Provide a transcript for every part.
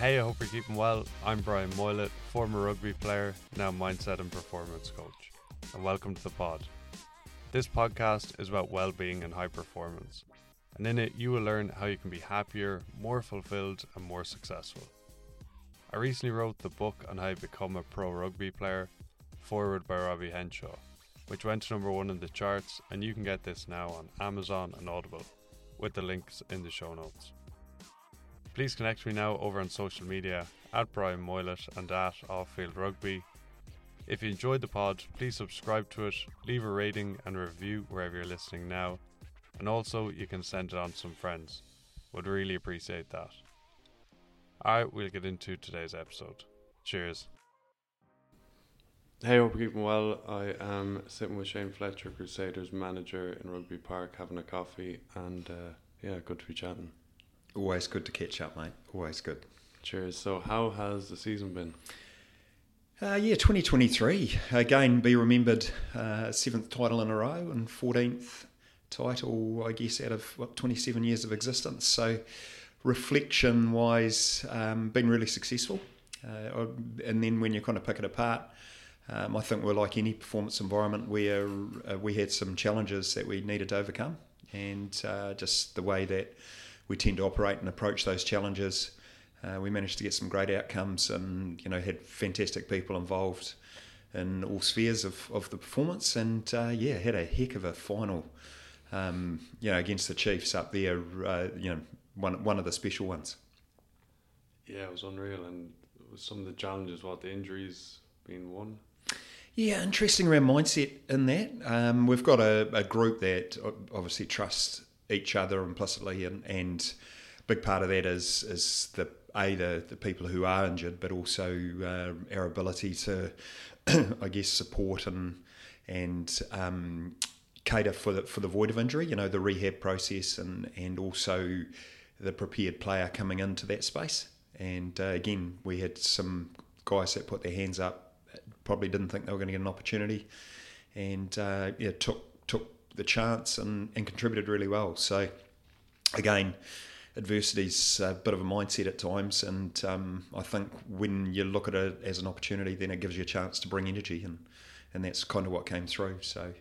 Hey, I hope you're keeping well. I'm Brian Moylett, former rugby player, now mindset and performance coach, and welcome to the pod. This podcast is about well being and high performance, and in it, you will learn how you can be happier, more fulfilled, and more successful. I recently wrote the book on how to become a pro rugby player, forward by Robbie Henshaw, which went to number one in the charts, and you can get this now on Amazon and Audible, with the links in the show notes. Please connect me now over on social media at Brian Moylett and at Offfield Rugby. If you enjoyed the pod, please subscribe to it, leave a rating and review wherever you're listening now, and also you can send it on to some friends. Would really appreciate that. Alright, we'll get into today's episode. Cheers. Hey, hope you're keeping well. I am sitting with Shane Fletcher, Crusaders manager in Rugby Park, having a coffee, and uh, yeah, good to be chatting. Always good to catch up, mate. Always good. Cheers. So, how has the season been? Uh, yeah, 2023. Again, be remembered, uh, seventh title in a row and 14th title, I guess, out of what 27 years of existence. So, reflection wise, um, been really successful. Uh, and then when you kind of pick it apart, um, I think we're like any performance environment where uh, we had some challenges that we needed to overcome, and uh, just the way that we tend to operate and approach those challenges. Uh, we managed to get some great outcomes and you know had fantastic people involved in all spheres of, of the performance and uh, yeah had a heck of a final um, you know against the Chiefs up there uh, you know one one of the special ones. Yeah it was unreal and some of the challenges what the injuries being one. Yeah interesting around mindset in that. Um, we've got a, a group that obviously trusts each other implicitly, and, and big part of that is is the a the, the people who are injured, but also uh, our ability to, I guess, support and and um, cater for the for the void of injury. You know, the rehab process, and and also the prepared player coming into that space. And uh, again, we had some guys that put their hands up, probably didn't think they were going to get an opportunity, and uh, yeah, took took the chance and, and contributed really well. So, again, adversity's a bit of a mindset at times, and um, I think when you look at it as an opportunity, then it gives you a chance to bring energy, and and that's kind of what came through. So,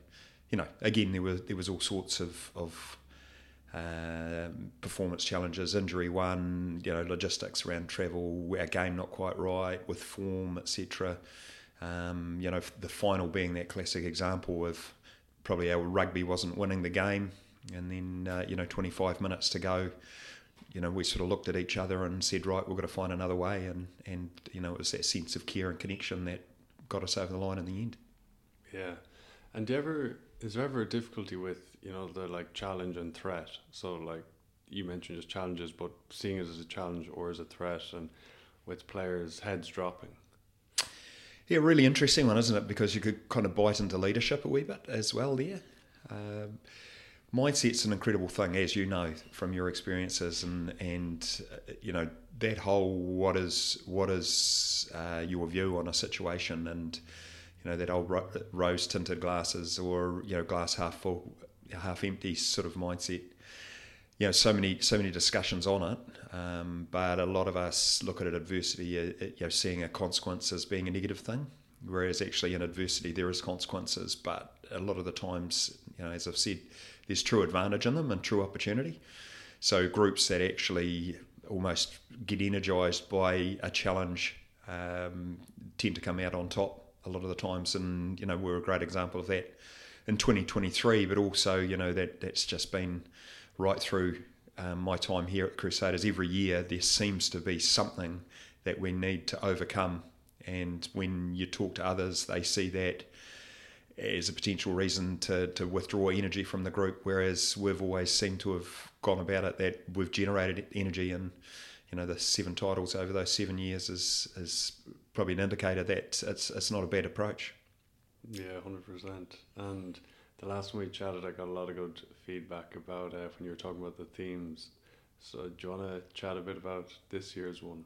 you know, again, there was there was all sorts of of uh, performance challenges, injury one, you know, logistics around travel, our game not quite right with form, etc. Um, you know, the final being that classic example of probably our rugby wasn't winning the game. And then, uh, you know, 25 minutes to go, you know, we sort of looked at each other and said, right, we've got to find another way. And, and you know, it was that sense of care and connection that got us over the line in the end. Yeah. And do ever, is there ever a difficulty with, you know, the like challenge and threat? So, like, you mentioned just challenges, but seeing it as a challenge or as a threat and with players' heads dropping? Yeah, really interesting one, isn't it? Because you could kind of bite into leadership a wee bit as well there. Um, mindset's an incredible thing, as you know from your experiences, and and uh, you know that whole what is what is uh, your view on a situation, and you know that old ro- rose tinted glasses or you know glass half full, half empty sort of mindset you know so many so many discussions on it, um, but a lot of us look at adversity, you know, seeing a consequence as being a negative thing, whereas actually in adversity there is consequences, but a lot of the times, you know, as I've said, there's true advantage in them and true opportunity. So groups that actually almost get energized by a challenge um, tend to come out on top a lot of the times, and you know we're a great example of that in 2023. But also, you know that that's just been right through um, my time here at Crusaders, every year there seems to be something that we need to overcome. And when you talk to others, they see that as a potential reason to, to withdraw energy from the group, whereas we've always seemed to have gone about it that we've generated energy and you know the seven titles over those seven years is is probably an indicator that it's it's not a bad approach. Yeah, hundred percent. And the last time we chatted, I got a lot of good feedback about uh, when you were talking about the themes. So, do you want to chat a bit about this year's one?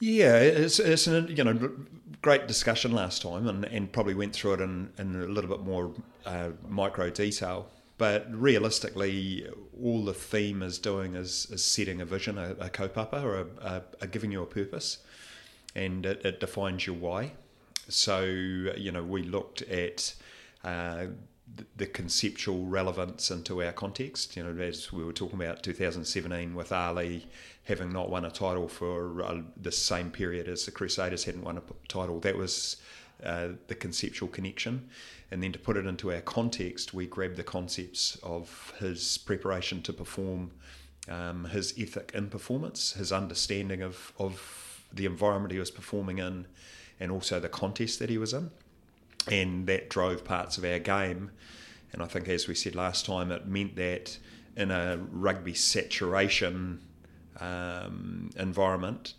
Yeah, it's, it's a you know great discussion last time, and, and probably went through it in, in a little bit more uh, micro detail. but realistically, all the theme is doing is, is setting a vision, a, a kaupapa, or a, a, a giving you a purpose, and it, it, defines your why. So, you know, we looked at uh, the conceptual relevance into our context. You know, as we were talking about 2017 with Ali having not won a title for uh, the same period as the Crusaders hadn't won a title, that was uh, the conceptual connection. And then to put it into our context, we grabbed the concepts of his preparation to perform, um, his ethic in performance, his understanding of, of the environment he was performing in, and also the contest that he was in. And that drove parts of our game. And I think, as we said last time, it meant that in a rugby saturation um, environment,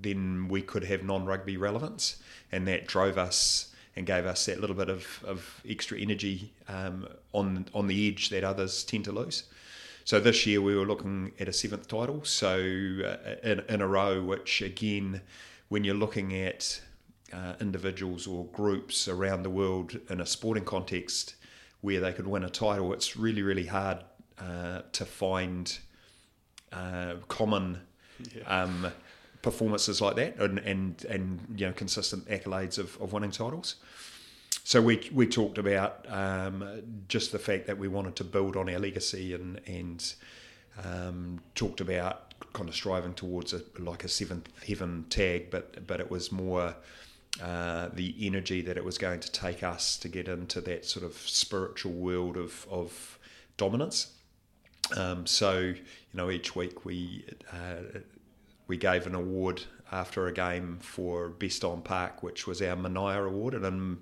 then we could have non rugby relevance. And that drove us and gave us that little bit of, of extra energy um, on on the edge that others tend to lose. So this year we were looking at a seventh title, so uh, in, in a row, which again, when you're looking at uh, individuals or groups around the world in a sporting context where they could win a title, it's really, really hard uh, to find uh, common yeah. um, performances like that and, and, and you know consistent accolades of, of winning titles. So we we talked about um, just the fact that we wanted to build on our legacy and and um, talked about kind of striving towards a like a seventh heaven tag, but but it was more uh, the energy that it was going to take us to get into that sort of spiritual world of of dominance. Um, so you know, each week we uh, we gave an award after a game for Best on Park, which was our Manaia Award. And in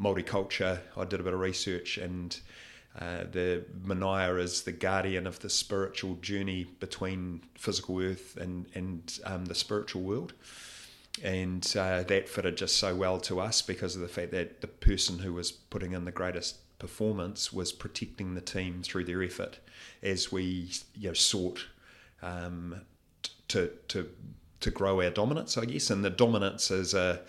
Māori culture, I did a bit of research, and uh, the Manaia is the guardian of the spiritual journey between physical earth and, and um, the spiritual world. And uh, that fitted just so well to us because of the fact that the person who was putting in the greatest performance was protecting the team through their effort as we you know, sought um, to to to grow our dominance, I guess. And the dominance is a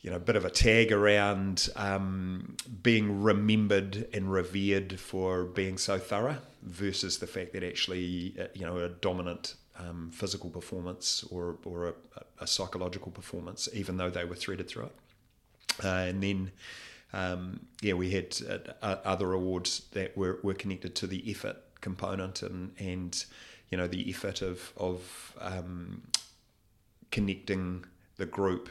you know bit of a tag around um, being remembered and revered for being so thorough versus the fact that actually uh, you know a dominant um, physical performance or or a, a, psychological performance, even though they were threaded through it. Uh, and then. Um, yeah, we had uh, other awards that were, were connected to the effort component and and you know the effort of of um, connecting the group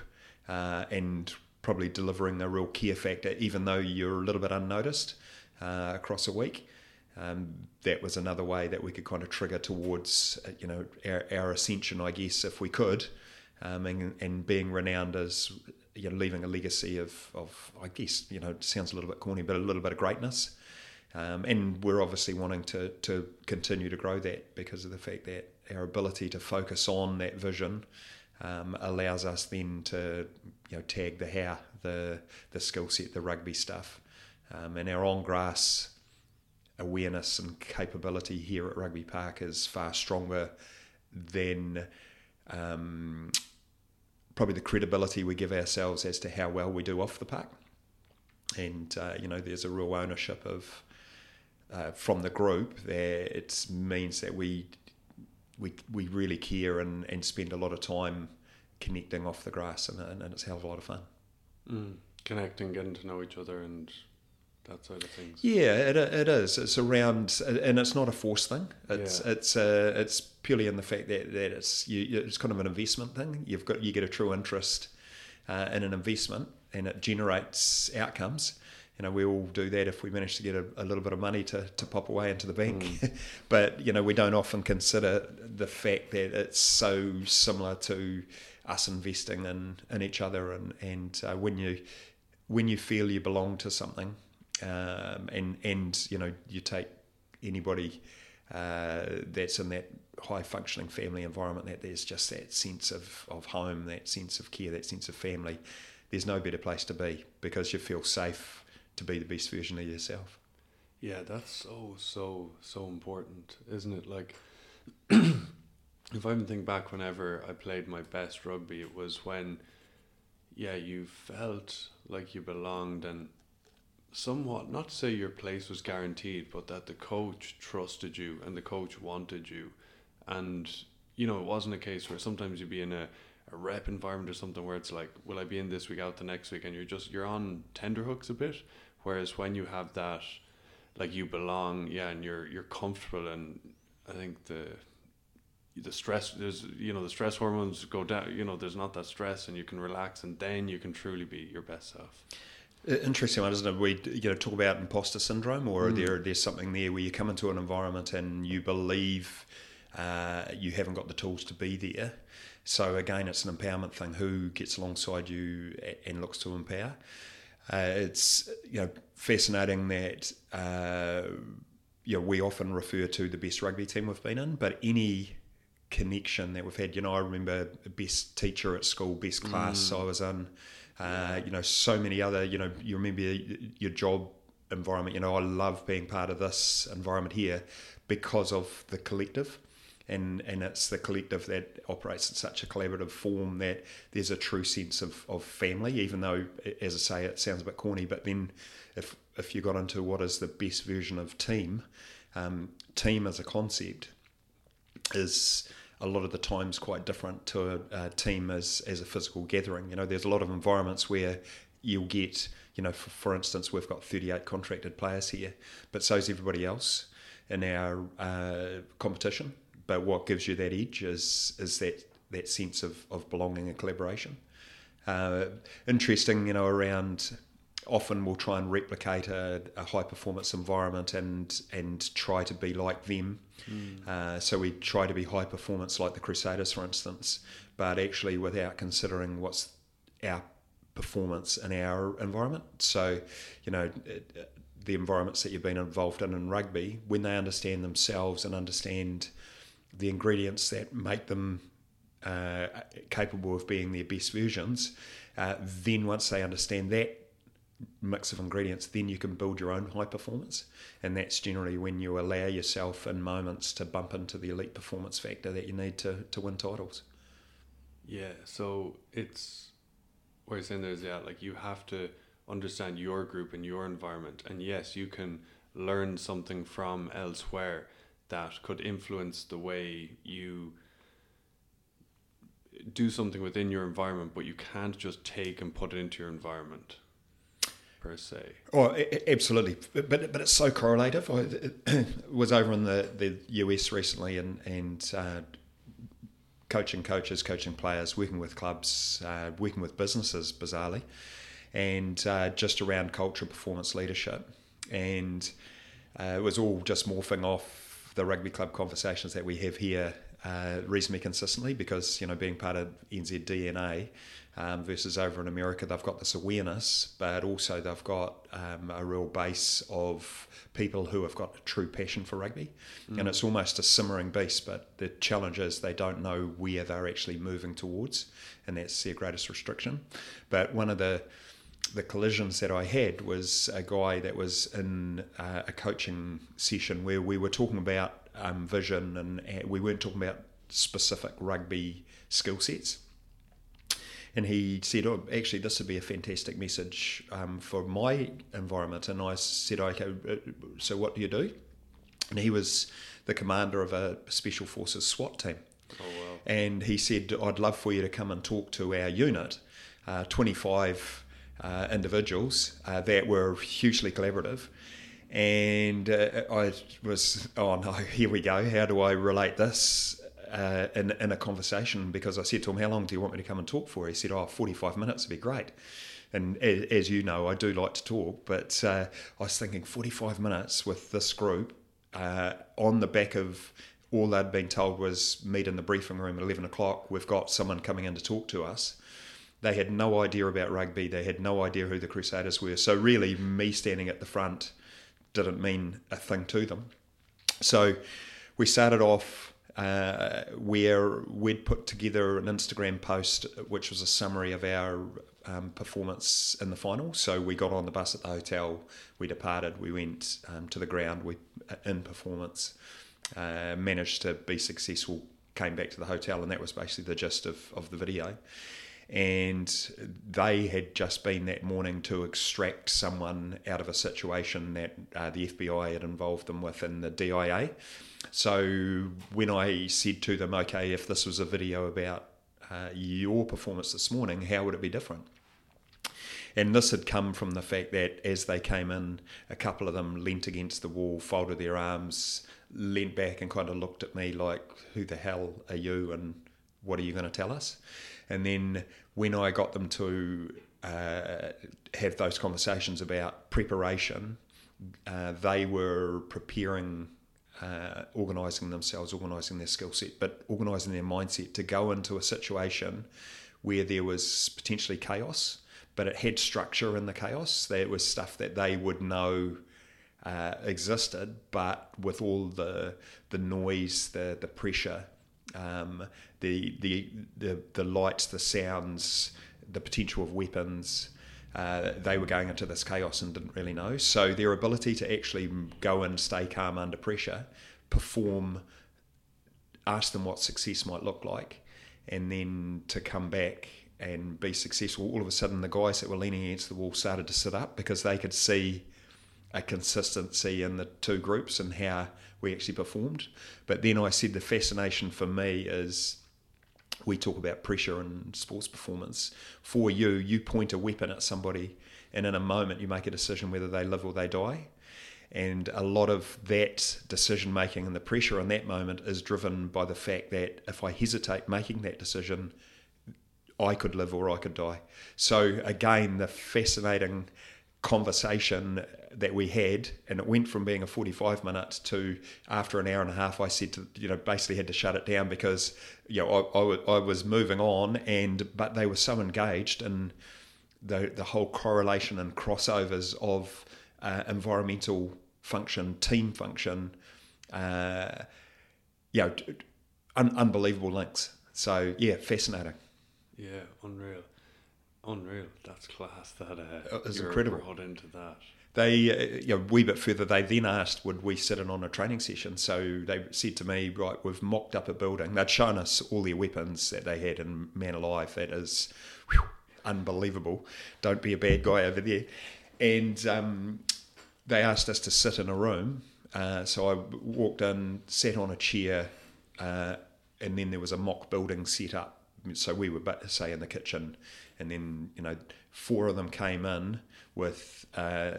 uh, and probably delivering a real care factor, even though you're a little bit unnoticed uh, across a week. Um, that was another way that we could kind of trigger towards, uh, you know, our, our, ascension, I guess, if we could, um, and, and, being renowned as, you know, leaving a legacy of, of, I guess, you know, it sounds a little bit corny, but a little bit of greatness. Um, and we're obviously wanting to, to continue to grow that because of the fact that our ability to focus on that vision um, allows us then to you know tag the how, the the skill set, the rugby stuff, um, and our on grass awareness and capability here at Rugby Park is far stronger than um, probably the credibility we give ourselves as to how well we do off the park. And uh, you know, there's a real ownership of uh, from the group, there it means that we we we really care and, and spend a lot of time connecting off the grass, and, and, and it's a hell of a lot of fun. Mm. Connecting, getting to know each other, and that side of things. Yeah, it, it is. It's around, and it's not a force thing. It's yeah. it's uh, it's purely in the fact that, that it's you, it's kind of an investment thing. You've got you get a true interest uh, in an investment, and it generates outcomes you know, we all do that if we manage to get a, a little bit of money to, to pop away into the bank. Mm. but, you know, we don't often consider the fact that it's so similar to us investing in, in each other. And, and uh, when you when you feel you belong to something um, and, and, you know, you take anybody uh, that's in that high functioning family environment, that there's just that sense of, of home, that sense of care, that sense of family. There's no better place to be because you feel safe to be the best version of yourself. Yeah, that's so so so important, isn't it? Like, if I even think back, whenever I played my best rugby, it was when, yeah, you felt like you belonged, and somewhat not to say your place was guaranteed, but that the coach trusted you and the coach wanted you, and you know it wasn't a case where sometimes you'd be in a a rep environment or something where it's like, will I be in this week out the next week, and you're just you're on tender hooks a bit. Whereas when you have that, like you belong, yeah, and you're you're comfortable, and I think the the stress there's you know the stress hormones go down. You know, there's not that stress, and you can relax, and then you can truly be your best self. Interesting one, isn't it? We you know talk about imposter syndrome, or mm. there there's something there where you come into an environment and you believe uh, you haven't got the tools to be there. So again, it's an empowerment thing. Who gets alongside you and looks to empower? Uh, it's you know fascinating that uh, you know we often refer to the best rugby team we've been in, but any connection that we've had. You know, I remember best teacher at school, best class mm. I was in. Uh, you know, so many other. You know, you remember your job environment. You know, I love being part of this environment here because of the collective and and it's the collective that operates in such a collaborative form that there's a true sense of, of family even though as I say it sounds a bit corny but then if if you got into what is the best version of team um, team as a concept is a lot of the times quite different to a, a team as as a physical gathering you know there's a lot of environments where you'll get you know for, for instance we've got 38 contracted players here but so's everybody else in our uh, competition but what gives you that edge is is that that sense of, of belonging and collaboration. Uh, interesting, you know, around often we'll try and replicate a, a, high performance environment and and try to be like them. Mm. Uh, so we try to be high performance like the Crusaders, for instance, but actually without considering what's our performance in our environment. So, you know, the environments that you've been involved in in rugby, when they understand themselves and understand the ingredients that make them uh, capable of being their best versions, uh, then once they understand that mix of ingredients, then you can build your own high performance. And that's generally when you allow yourself in moments to bump into the elite performance factor that you need to, to win titles. Yeah, so it's what you're saying there is, yeah, like you have to understand your group and your environment. And yes, you can learn something from elsewhere that could influence the way you do something within your environment, but you can't just take and put it into your environment per se. Oh, absolutely, but but it's so correlative. I was over in the, the US recently and and uh, coaching coaches, coaching players, working with clubs, uh, working with businesses, bizarrely, and uh, just around culture, performance, leadership, and uh, it was all just morphing off the rugby club conversations that we have here uh, reasonably consistently because you know being part of NZ DNA um, versus over in America they've got this awareness but also they've got um, a real base of people who have got a true passion for rugby mm. and it's almost a simmering beast but the challenge is they don't know where they're actually moving towards and that's their greatest restriction but one of the the collisions that I had was a guy that was in uh, a coaching session where we were talking about um, vision and uh, we weren't talking about specific rugby skill sets. And he said, "Oh, actually, this would be a fantastic message um, for my environment." And I said, "Okay, uh, so what do you do?" And he was the commander of a special forces SWAT team. Oh, wow. And he said, "I'd love for you to come and talk to our unit." Uh, 25 uh, individuals uh, that were hugely collaborative. And uh, I was, oh no, here we go. How do I relate this uh, in, in a conversation? Because I said to him, How long do you want me to come and talk for? He said, Oh, 45 minutes would be great. And as you know, I do like to talk, but uh, I was thinking 45 minutes with this group uh, on the back of all they'd been told was meet in the briefing room at 11 o'clock. We've got someone coming in to talk to us. They had no idea about rugby. They had no idea who the Crusaders were. So really, me standing at the front didn't mean a thing to them. So we started off uh, where we'd put together an Instagram post, which was a summary of our um, performance in the final. So we got on the bus at the hotel, we departed, we went um, to the ground, we uh, in performance, uh, managed to be successful, came back to the hotel, and that was basically the gist of, of the video. And they had just been that morning to extract someone out of a situation that uh, the FBI had involved them with in the DIA. So when I said to them, okay, if this was a video about uh, your performance this morning, how would it be different? And this had come from the fact that as they came in, a couple of them leant against the wall, folded their arms, leant back, and kind of looked at me like, Who the hell are you? And what are you going to tell us? And then when I got them to uh, have those conversations about preparation, uh, they were preparing, uh, organising themselves, organising their skill set, but organising their mindset to go into a situation where there was potentially chaos, but it had structure in the chaos. There was stuff that they would know. Uh, existed, but with all the the noise, the the pressure, um, the, the the the lights, the sounds, the potential of weapons. Uh, they were going into this chaos and didn't really know. So their ability to actually go and stay calm under pressure, perform, ask them what success might look like, and then to come back and be successful. All of a sudden, the guys that were leaning against the wall started to sit up because they could see a consistency in the two groups and how we actually performed. But then I said the fascination for me is we talk about pressure and sports performance. For you, you point a weapon at somebody, and in a moment, you make a decision whether they live or they die. And a lot of that decision making and the pressure in that moment is driven by the fact that if I hesitate making that decision, I could live or I could die. So, again, the fascinating conversation that we had, and it went from being a 45 minutes to after an hour and a half, I said to, you know, basically had to shut it down because, you know, I, I, I was moving on, and but they were so engaged in the, the whole correlation and crossovers of uh, environmental function, team function, uh, you know, un- unbelievable links. So, yeah, fascinating. Yeah, unreal. Unreal. That's class. That uh, It was incredible. brought into that. They, uh, you know, a wee bit further, they then asked, would we sit in on a training session? So they said to me, right, we've mocked up a building. They'd shown us all their weapons that they had in Man Alive. That is whew, unbelievable. Don't be a bad guy over there. And um, they asked us to sit in a room. Uh, so I walked in, sat on a chair, uh, and then there was a mock building set up. So we were, say, in the kitchen, and then you know, four of them came in with uh,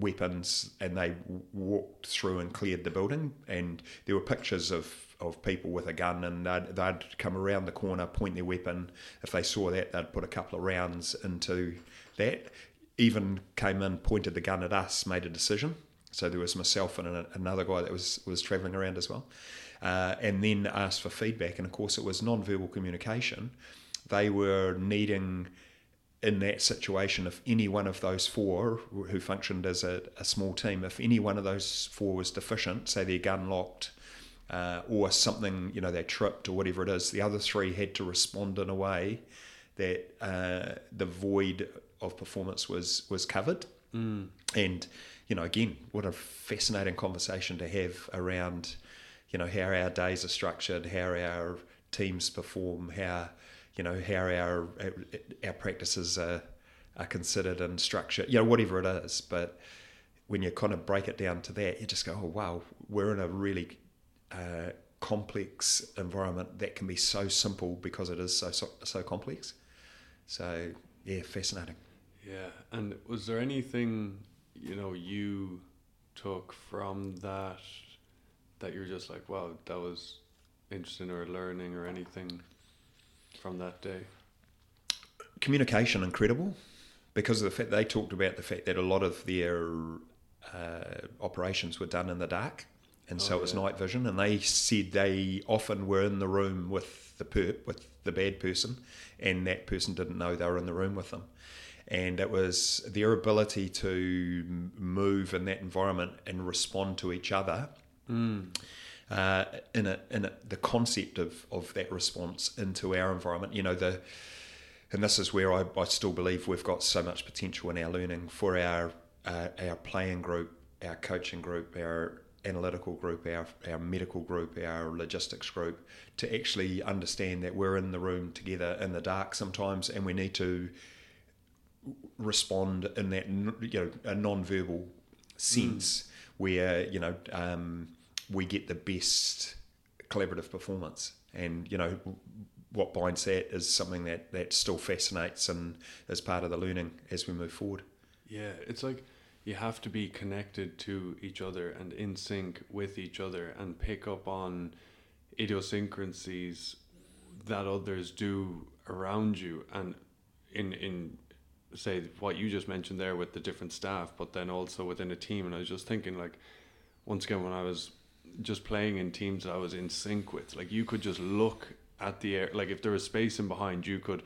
weapons, and they walked through and cleared the building. And there were pictures of of people with a gun, and they'd, they'd come around the corner, point their weapon. If they saw that, they'd put a couple of rounds into that. Even came in, pointed the gun at us, made a decision. So there was myself and another guy that was was travelling around as well, uh, and then asked for feedback. And of course, it was non-verbal communication. They were needing in that situation, if any one of those four who functioned as a, a small team, if any one of those four was deficient, say their gun locked, uh, or something, you know, they tripped or whatever it is, the other three had to respond in a way that uh, the void of performance was was covered. Mm. And you know, again, what a fascinating conversation to have around, you know, how our days are structured, how our teams perform, how you know how our our practices are are considered and structured, you know, whatever it is. But when you kind of break it down to that, you just go, oh wow, we're in a really uh, complex environment that can be so simple because it is so so, so complex. So yeah, fascinating. Yeah. And was there anything you know you took from that that you're just like, wow, that was interesting or learning or anything from that day? communication incredible because of the fact they talked about the fact that a lot of their uh, operations were done in the dark and so Oh, it was yeah. night vision and they said they often were in the room with the perp with the bad person and that person didn't know they were in the room with them and it was their ability to move in that environment and respond to each other Mm. Uh, in a, in a, the concept of, of that response into our environment. You know, the and this is where I, I still believe we've got so much potential in our learning for our uh, our playing group, our coaching group, our analytical group, our, our medical group, our logistics group, to actually understand that we're in the room together in the dark sometimes, and we need to respond in that you know a non-verbal sense mm. where you know um, we get the best collaborative performance. And you know what binds that is something that that still fascinates and is part of the learning as we move forward. Yeah it's like you have to be connected to each other and in sync with each other and pick up on idiosyncrasies that others do around you. And in in say what you just mentioned there with the different staff, but then also within a team. And I was just thinking, like, once again, when I was just playing in teams that I was in sync with, like, you could just look at the air, like, if there was space in behind, you could,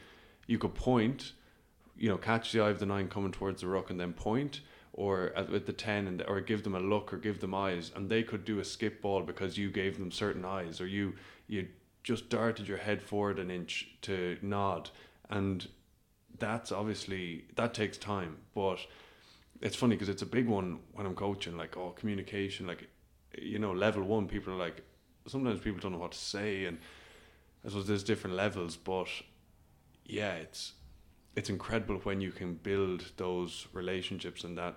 you could point, you know, catch the eye of the nine coming towards the rock and then point. Or at, with the ten, and or give them a look, or give them eyes, and they could do a skip ball because you gave them certain eyes, or you you just darted your head forward an inch to nod, and that's obviously that takes time, but it's funny because it's a big one when I'm coaching. Like, oh, communication. Like, you know, level one, people are like, sometimes people don't know what to say, and I suppose there's different levels, but yeah, it's it's incredible when you can build those relationships and that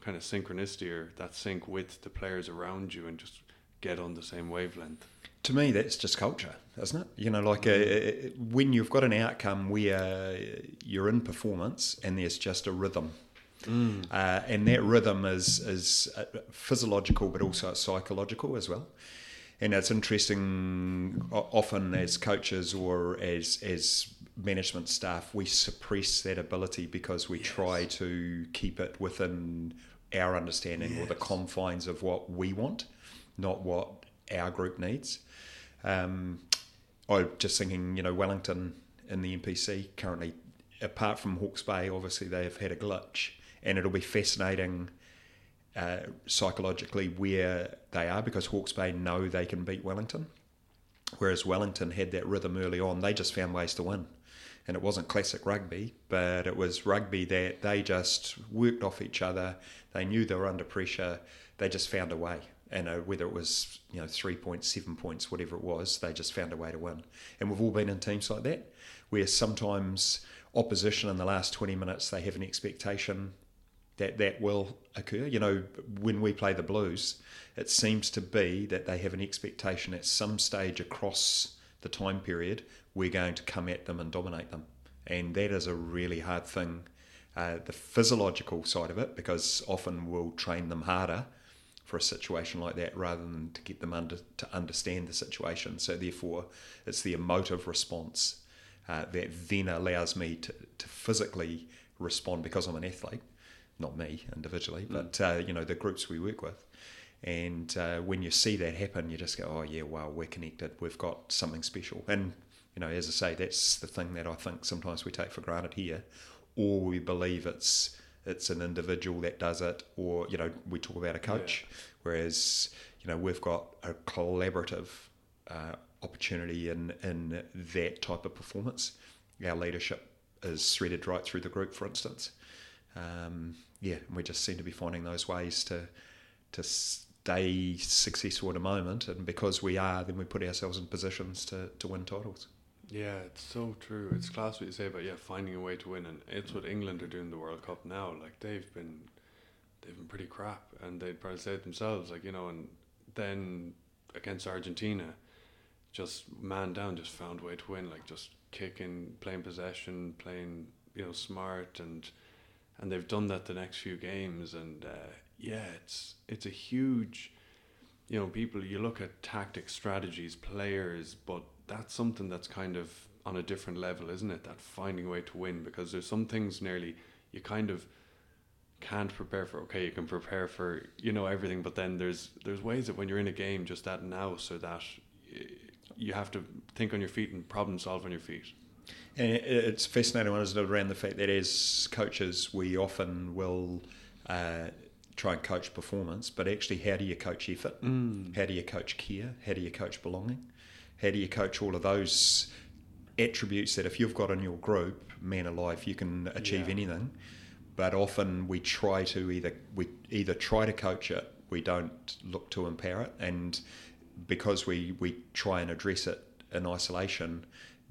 kind of synchronicity or that sync with the players around you and just get on the same wavelength to me, that's just culture, isn't it? You know, like a, uh, uh, when you've got an outcome where you're in performance and there's just a rhythm. Mm. Uh, and that rhythm is is uh, physiological, but also psychological as well. And it's interesting. Often, as coaches or as as management staff, we suppress that ability because we yes. try to keep it within our understanding yes. or the confines of what we want, not what our group needs. Um, I'm just thinking, you know, Wellington in the NPC currently, apart from Hawke's Bay, obviously they have had a glitch, and it'll be fascinating uh, psychologically where they are because Hawke's Bay know they can beat Wellington, whereas Wellington had that rhythm early on. They just found ways to win. And it wasn't classic rugby, but it was rugby that they just worked off each other. They knew they were under pressure. They just found a way and uh, whether it was you know three points, seven points, whatever it was, they just found a way to win. And we've all been in teams like that, where sometimes opposition in the last twenty minutes they have an expectation that that will occur. You know, when we play the Blues, it seems to be that they have an expectation at some stage across the time period we're going to come at them and dominate them, and that is a really hard thing. Uh, the physiological side of it, because often we'll train them harder for a situation like that rather than to get them under to understand the situation. So therefore, it's the emotive response uh, that then allows me to, to physically respond because I'm an athlete, not me individually, mm. but uh, you know the groups we work with. And uh, when you see that happen, you just go, "Oh yeah, wow, we're connected. We've got something special." And you know, as I say, that's the thing that I think sometimes we take for granted here, or we believe it's it's an individual that does it, or you know, we talk about a coach. Yeah. Whereas you know, we've got a collaborative uh, opportunity in in that type of performance. Our leadership is threaded right through the group, for instance. Um, yeah, we just seem to be finding those ways to to stay successful at a moment, and because we are, then we put ourselves in positions to to win titles. Yeah, it's so true. It's class what you say about yeah finding a way to win, and it's what England are doing in the World Cup now. Like they've been, they've been pretty crap, and they'd probably say it themselves. Like you know, and then against Argentina, just man down, just found a way to win. Like just kicking, playing possession, playing you know smart, and and they've done that the next few games, and uh, yeah, it's it's a huge. You know, people. You look at tactics, strategies, players, but that's something that's kind of on a different level, isn't it? That finding a way to win because there's some things nearly you kind of can't prepare for. Okay, you can prepare for you know everything, but then there's there's ways that when you're in a game, just that now, so that you have to think on your feet and problem solve on your feet. And it's fascinating, isn't it, around the fact that as coaches, we often will. Uh, try and coach performance, but actually, how do you coach effort? Mm. How do you coach care? How do you coach belonging? how do you coach all of those attributes that if you've got in your group, man alive, you can achieve yeah. anything. But often we try to either we either try to coach it we don't look to empower it, and because we we try and address it in isolation,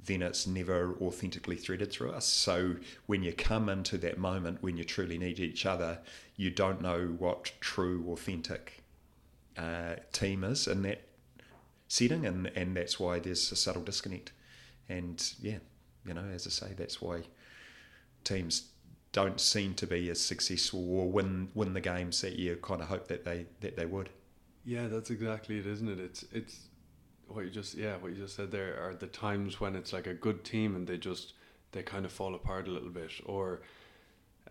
then it's never authentically threaded through us. So when you come into that moment when you truly need each other, you don't know what true, authentic uh, team is in that setting, and, and that's why there's a subtle disconnect. And yeah, you know, as I say, that's why teams don't seem to be as successful or win win the games that you kind of hope that they that they would. Yeah, that's exactly it, isn't it? It's it's what you just yeah what you just said there are the times when it's like a good team and they just they kind of fall apart a little bit or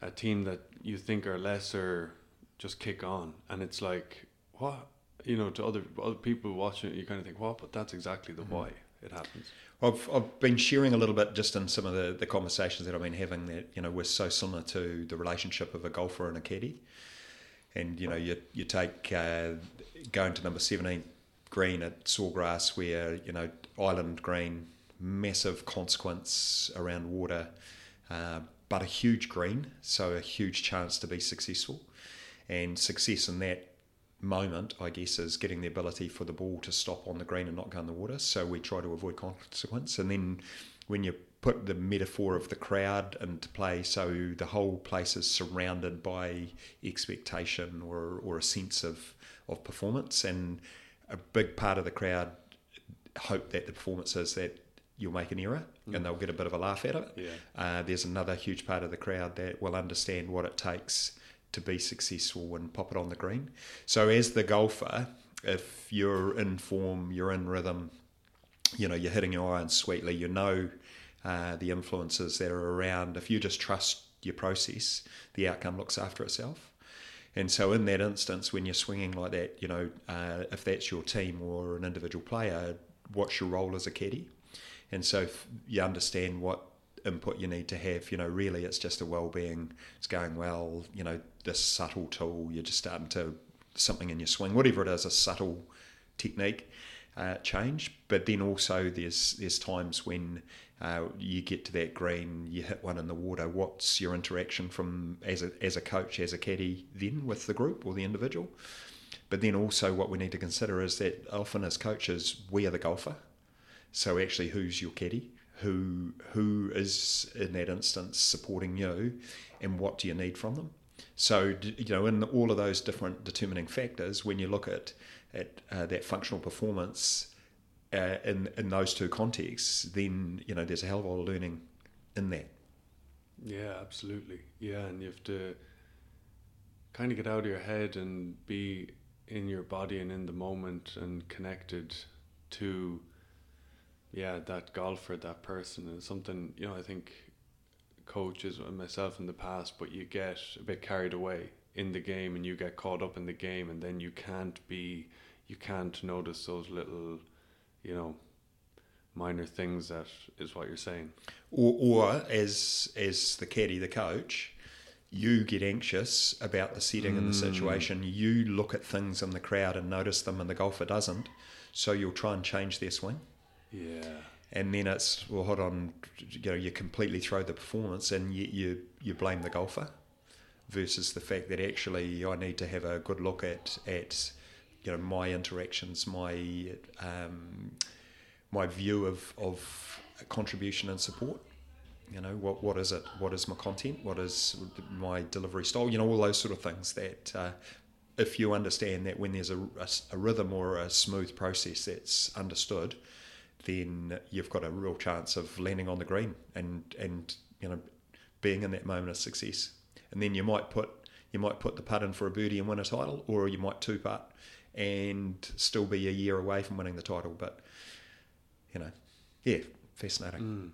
a team that you think are lesser just kick on and it's like what? You know to other other people watching it you kind of think what? But that's exactly the mm-hmm. why it happens. I've, I've been sharing a little bit just in some of the, the conversations that I've been having that you know we're so similar to the relationship of a golfer and a caddy and you know you you take uh, going to number 17 green at Sawgrass where, you know, island green, massive consequence around water, uh, but a huge green, so a huge chance to be successful. And success in that moment, I guess, is getting the ability for the ball to stop on the green and not go in the water. So we try to avoid consequence. And then when you put the metaphor of the crowd into play, so the whole place is surrounded by expectation or, or a sense of, of performance. And a big part of the crowd hope that the performance is that you'll make an error mm. and they'll get a bit of a laugh at it. Yeah. Uh, there's another huge part of the crowd that will understand what it takes to be successful and pop it on the green. So as the golfer, if you're in form, you're in rhythm, you know, you're hitting your irons sweetly, you know uh, the influences that are around. If you just trust your process, the outcome looks after itself. And so, in that instance, when you're swinging like that, you know, uh, if that's your team or an individual player, what's your role as a caddy? And so, you understand what input you need to have. You know, really, it's just a well-being. It's going well. You know, this subtle tool. You're just starting to something in your swing, whatever it is, a subtle technique uh, change. But then also, there's there's times when uh, you get to that green, you hit one in the water. What's your interaction from as a as a coach, as a caddy, then with the group or the individual? But then also, what we need to consider is that often as coaches, we are the golfer. So actually, who's your caddy? Who who is in that instance supporting you, and what do you need from them? So you know, in all of those different determining factors, when you look at at uh, that functional performance uh, in in those two contexts, then you know there's a hell of a lot of learning in that. Yeah, absolutely. Yeah, and you have to kind of get out of your head and be in your body and in the moment and connected to yeah that golfer that person and something you know i think coaches and myself in the past but you get a bit carried away in the game and you get caught up in the game and then you can't be you can't notice those little you know, minor things that is what you're saying. Or, or as as the caddy, the coach, you get anxious about the setting mm. and the mm. situation. You look at things in the crowd and notice them, and the golfer doesn't. So you'll try and change their swing. Yeah. And then it's well, hold on, you know, you completely throw the performance, and you you, you blame the golfer, versus the fact that actually I need to have a good look at at you know my interactions, my um, my view of of contribution and support. You know what what is it? What is my content? What is my delivery style? You know all those sort of things that. Uh, if you understand that when there's a, a, a rhythm or a smooth process that's understood, then you've got a real chance of landing on the green and and you know being in that moment of success. And then you might put you might put the putt in for a birdie and win a title, or you might two putt and still be a year away from winning the title. But you know, yeah, fascinating. Mm.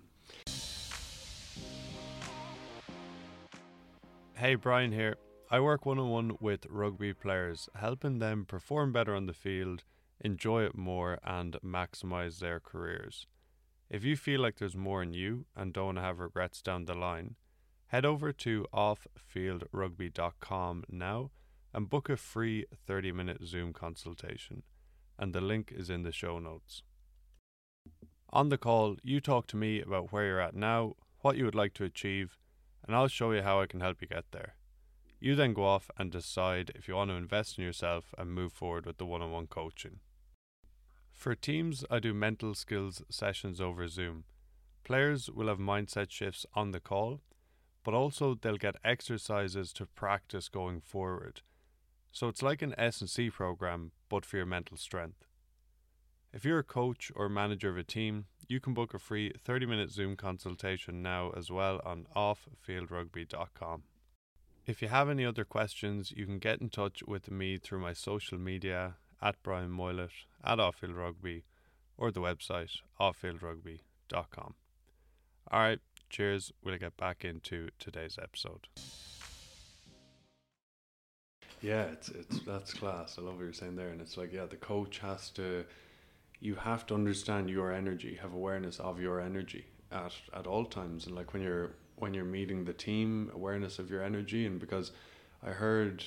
Hey, Brian here. I work one on one with rugby players, helping them perform better on the field, enjoy it more, and maximize their careers. If you feel like there's more in you and don't have regrets down the line, head over to offfieldrugby.com now and book a free 30 minute Zoom consultation. And the link is in the show notes. On the call, you talk to me about where you're at now, what you would like to achieve, and I'll show you how I can help you get there. You then go off and decide if you want to invest in yourself and move forward with the one on one coaching. For teams, I do mental skills sessions over Zoom. Players will have mindset shifts on the call, but also they'll get exercises to practice going forward. So it's like an S&C program but for your mental strength. If you're a coach or manager of a team, you can book a free 30-minute Zoom consultation now as well on offfieldrugby.com. If you have any other questions, you can get in touch with me through my social media at Brian Moylett, at Offfield Rugby, or the website offfieldrugby.com. All right, cheers. We'll get back into today's episode. Yeah, it's it's that's class. I love what you're saying there, and it's like yeah, the coach has to, you have to understand your energy, have awareness of your energy at at all times, and like when you're when you're meeting the team, awareness of your energy, and because I heard,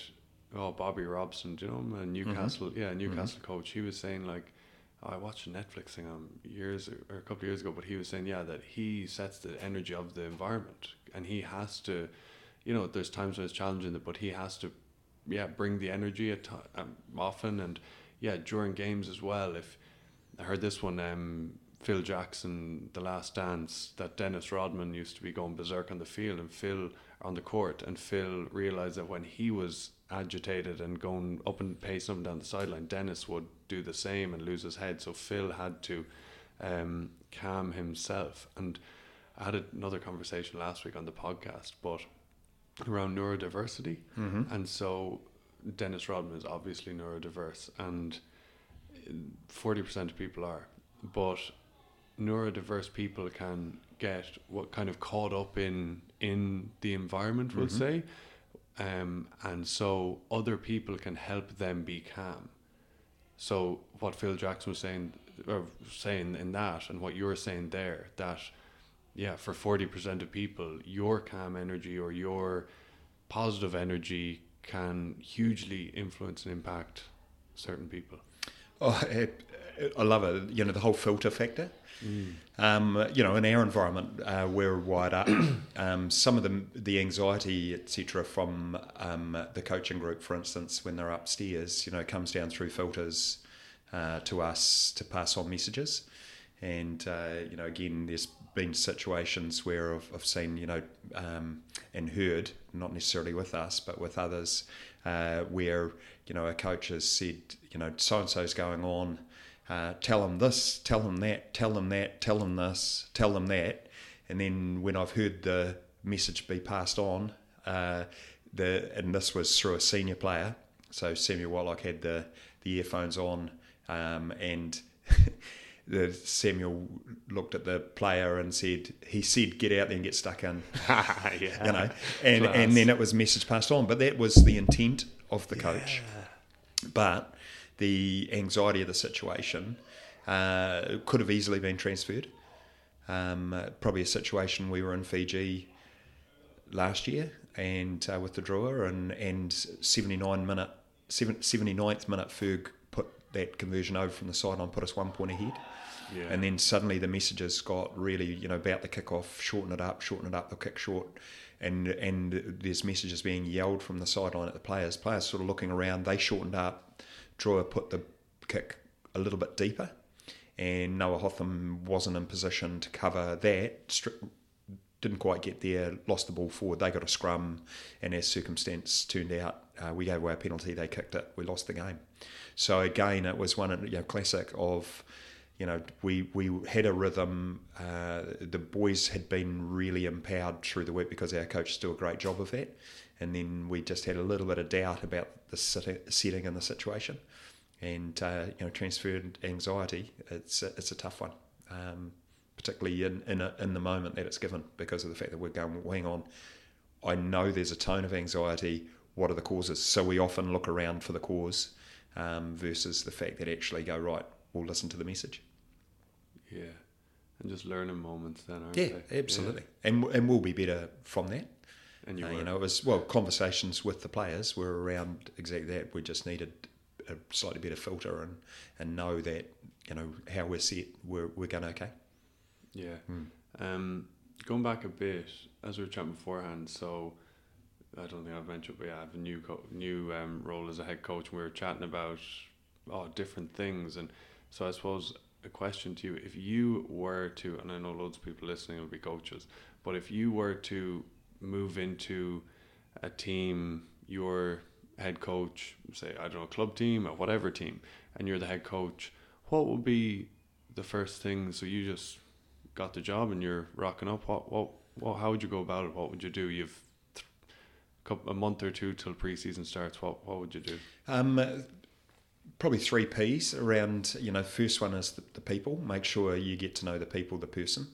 oh Bobby Robson, do you know him, a Newcastle, mm-hmm. yeah, Newcastle mm-hmm. coach, he was saying like I watched a Netflix thing on years or a couple of years ago, but he was saying, yeah, that he sets the energy of the environment, and he has to, you know, there's times when it's challenging, but he has to, yeah, bring the energy at um, often, and yeah, during games as well. If I heard this one, um, Phil Jackson, The Last Dance, that Dennis Rodman used to be going berserk on the field, and Phil on the court, and Phil realized that when he was agitated and going up and pacing up and down the sideline, Dennis would do the same and lose his head. So Phil had to um, calm himself. And I had another conversation last week on the podcast, but around neurodiversity. Mm-hmm. And so Dennis Rodman is obviously neurodiverse, and 40% of people are. But neurodiverse people can get what kind of caught up in in the environment, we'll mm-hmm. say, um, and so other people can help them be calm. So what Phil Jackson was saying, or saying in that, and what you're saying there, that yeah, for forty percent of people, your calm energy or your positive energy can hugely influence and impact certain people. Oh, it, I love it. You know the whole filter factor. Mm. Um, you know, in our environment, uh, we're wired up. Um, some of the the anxiety, etc., from um, the coaching group, for instance, when they're upstairs, you know, comes down through filters uh, to us to pass on messages. And uh, you know, again, there's been situations where I've, I've seen, you know, um, and heard, not necessarily with us, but with others, uh, where you know a coach has said, you know, so and so's going on uh, tell them this, tell them that, tell them that, tell them this, tell them that. And then when I've heard the message be passed on, uh, the and this was through a senior player, so Samuel Whitelock had the, the earphones on, um, and the Samuel looked at the player and said, "He said, get out there and get stuck in." yeah. You know, and Class. and then it was message passed on, but that was the intent of the coach. Yeah. But the anxiety of the situation uh, could have easily been transferred. Um, probably a situation we were in Fiji last year and uh, with the Drua and and 79 minute 79th minute Ferg that conversion over from the sideline put us one point ahead. Yeah. and then suddenly the messages got really you know about the kick off shorten it up shorten it up they'll kick short. And and there's messages being yelled from the sideline at the players. Players sort of looking around they shortened up. Drua put the kick a little bit deeper, and Noah Hotham wasn't in position to cover that. Didn't quite get there, lost the ball forward. They got a scrum, and as circumstance turned out, uh, we gave away a penalty. They kicked it. We lost the game. So again, it was one you know, classic of you know, we we had a rhythm. Uh, the boys had been really empowered through the week because our coaches do a great job of that and then we just had a little bit of doubt about the setting and the situation, and uh, you know transferred anxiety. It's a, it's a tough one, um, particularly in in, a, in the moment that it's given because of the fact that we're going. Hang on, I know there's a tone of anxiety. What are the causes? So we often look around for the cause um, versus the fact that actually go right. We'll listen to the message. Yeah, and just learning moments then. yeah, they? absolutely, yeah. and and we'll be better from that. And you, uh, you know, it was well conversations with the players were around exactly that. We just needed a slightly better filter and and know that you know how we're set, we're we're going okay. Yeah. Hmm. Um, going back a bit, as we were chatting beforehand, so I don't think I've mentioned, but yeah, I have a new co- new um, role as a head coach. And we were chatting about oh different things, and so I suppose a question to you: If you were to, and I know loads of people listening will be coaches, but if you were to move into a team, your head coach, say I don't know, club team or whatever team, and you're the head coach, what would be the first thing? So you just got the job and you're rocking up. What what what? How would you go about it? What would you do? You've a month or two till preseason starts. What what would you do? Um, probably three P's around. You know, first one is the, the people. Make sure you get to know the people, the person.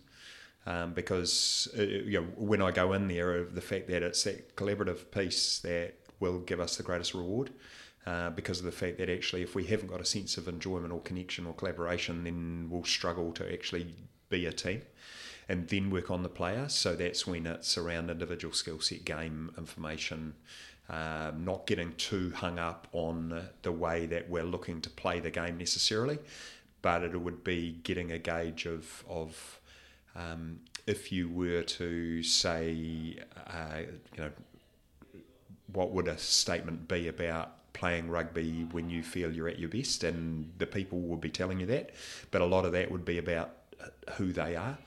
Um, because uh, you know when I go in there, the fact that it's that collaborative piece that will give us the greatest reward. Uh, because of the fact that actually, if we haven't got a sense of enjoyment or connection or collaboration, then we'll struggle to actually be a team and then work on the player. So that's when it's around individual skill set, game information, um, not getting too hung up on the way that we're looking to play the game necessarily, but it would be getting a gauge of of um, if you were to say, uh, you know, what would a statement be about playing rugby when you feel you're at your best, and the people would be telling you that, but a lot of that would be about who they are.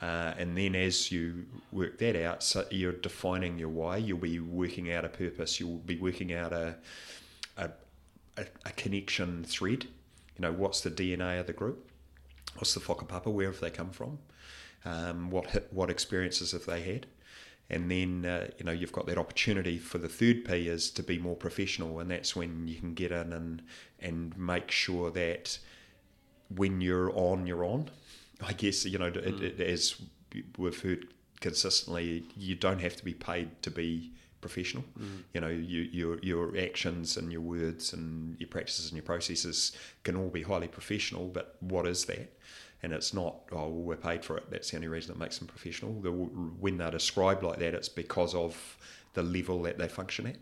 Uh, and then as you work that out, so you're defining your why. You'll be working out a purpose. You'll be working out a a, a, a connection thread. You know, what's the DNA of the group? What's the whakapapa? Where have they come from? Um, what what experiences have they had? And then uh, you know you've got that opportunity for the third P is to be more professional, and that's when you can get in and and make sure that when you're on, you're on I guess you know, mm. it, it, as we've heard consistently, you don't have to be paid to be professional. Mm. You know, you, your your actions and your words and your practices and your processes can all be highly professional. But what is that? And it's not. Oh, well, we're paid for it. That's the only reason it makes them professional. The, when they're described like that, it's because of the level that they function at.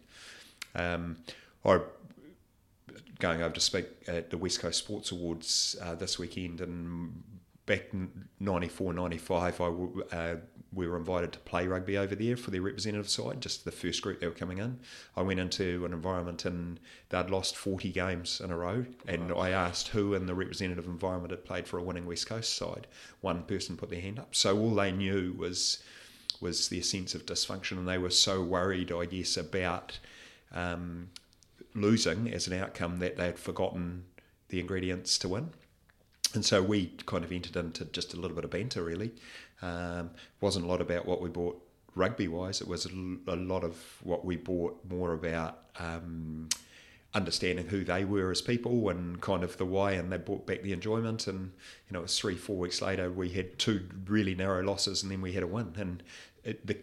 Um, or going over to speak at the West Coast Sports Awards uh, this weekend, and back in 94, 95, I, uh, we were invited to play rugby over there for their representative side, just the first group that were coming in. I went into an environment and they'd lost 40 games in a row. And wow. I asked who in the representative environment had played for a winning West Coast side. One person put their hand up. So all they knew was was their sense of dysfunction, and they were so worried, I guess, about um, losing as an outcome that they had forgotten the ingredients to win. And so we kind of entered into just a little bit of banter, really. Um, wasn't a lot about what we bought rugby wise, it was a, lot of what we bought more about um, understanding who they were as people and kind of the why, and they brought back the enjoyment. And, you know, it was three, four weeks later, we had two really narrow losses and then we had a win. And it, the,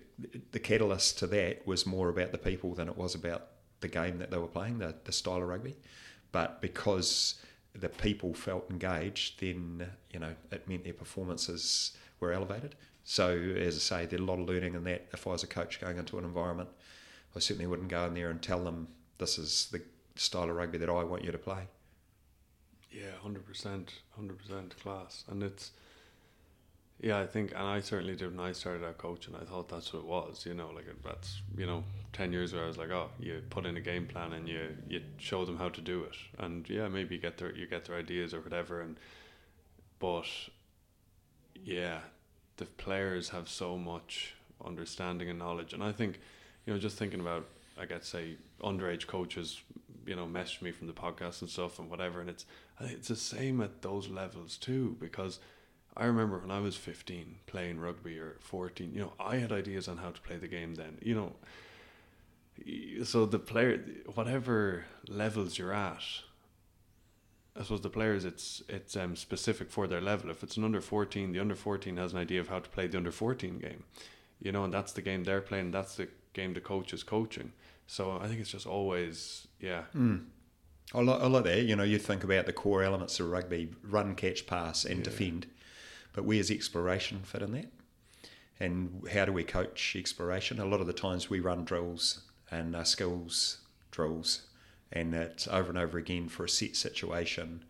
the catalyst to that was more about the people than it was about the game that they were playing, the, the style of rugby. But because the people felt engaged, then you know it meant their performances were elevated. So as I say, there's a lot of learning in that. If I was a coach going into an environment, I certainly wouldn't go in there and tell them this is the style of rugby that I want you to play. Yeah, hundred percent, hundred percent class, and it's yeah, I think, and I certainly did when I started out coaching. I thought that's what it was, you know, like that's you know, ten years ago I was like, oh, you put in a game plan and you you show them how to do it, and yeah, maybe you get their you get their ideas or whatever, and but yeah, the players have so much understanding and knowledge, and I think, you know, just thinking about, I guess, say underage coaches, you know, message me from the podcast and stuff and whatever, and it's it's the same at those levels too because I remember when I was 15 playing rugby or 14, you know, I had ideas on how to play the game then, you know. So the player, whatever levels you're at, I suppose the players, it's it's um, specific for their level. If it's an under 14, the under 14 has an idea of how to play the under 14 game, you know, and that's the game they're playing. That's the game the coach is coaching. So I think it's just always, yeah. Mm. I like, I like that. You know, you think about the core elements of rugby: run, catch, pass, and yeah. defend but where's exploration fit in that? And how do we coach exploration? A lot of the times we run drills and uh, skills drills, and it's over and over again for a set situation.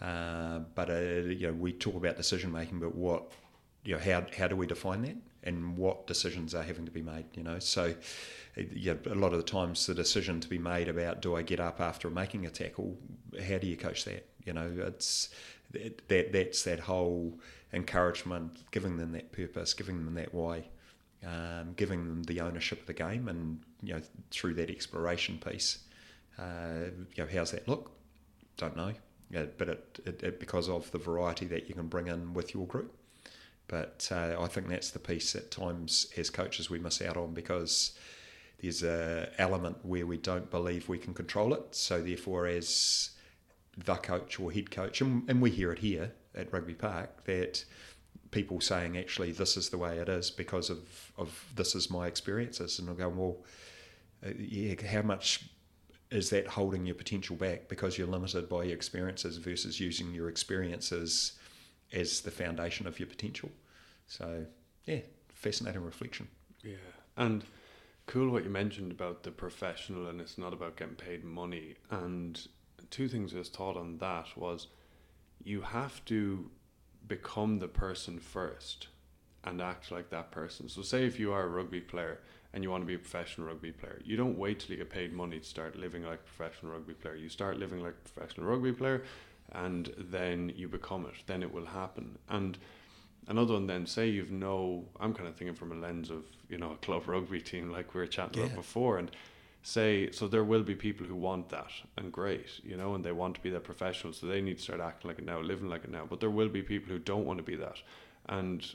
Uh, but uh, you know, we talk about decision making, but what you know, how how do we define that, and what decisions are having to be made? You know, so yeah, a lot of the times the decision to be made about do I get up after making a tackle, how do you coach that? You know, it's that that's that whole encouragement, giving them that purpose, giving them that why, um, giving them the ownership of the game, and you know through that exploration piece, uh, you know how's that look? Don't know, yeah, but it, it, it, because of the variety that you can bring in with your group. But uh, I think that's the piece at times as coaches we miss out on because there's a element where we don't believe we can control it. So therefore, as the coach or head coach, and, and we hear it here at Rugby Park that people saying actually this is the way it is because of, of this is my experiences, and I go well, uh, yeah, how much is that holding your potential back because you're limited by your experiences versus using your experiences as the foundation of your potential? So yeah, fascinating reflection. Yeah, and cool what you mentioned about the professional and it's not about getting paid money. And two things I was taught on that was you have to become the person first and act like that person. So say if you are a rugby player and you want to be a professional rugby player, you don't wait till you get paid money to start living like a professional rugby player. You start living like a professional rugby player and then you become it. Then it will happen. And another one then say you've no i'm kind of thinking from a lens of you know a club rugby team like we were chatting yeah. about before and say so there will be people who want that and great you know and they want to be that professional so they need to start acting like it now living like it now but there will be people who don't want to be that and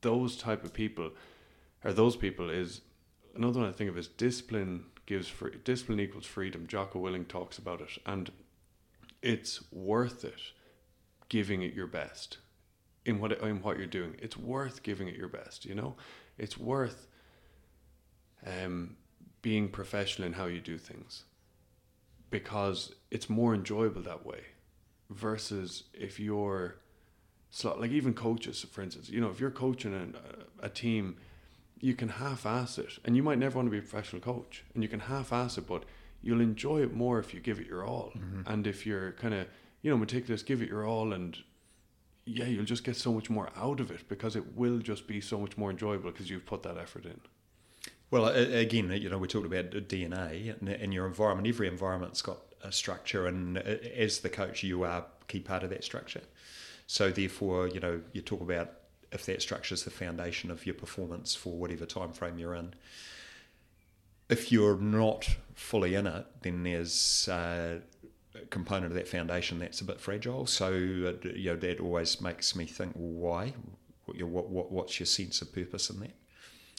those type of people or those people is another one i think of is discipline gives free discipline equals freedom Jocko Willink talks about it and it's worth it giving it your best in what in what you're doing. It's worth giving it your best. You know, it's worth um, being professional in how you do things because it's more enjoyable that way versus if you're like even coaches for instance you know if you're coaching a, a team you can half-ass it and you might never want to be a professional coach and you can half-ass it but you'll enjoy it more if you give it your all mm-hmm. and if you're kind of you know meticulous give it your all and yeah, you'll just get so much more out of it because it will just be so much more enjoyable because you've put that effort in. Well, again, you know, we talked about DNA and your environment. Every environment's got a structure, and as the coach, you are a key part of that structure. So, therefore, you know, you talk about if that structure is the foundation of your performance for whatever time frame you're in. If you're not fully in it, then there's uh, component of that foundation that's a bit fragile. So uh, you know that always makes me think, well, why? What, what, what's your sense of purpose in that?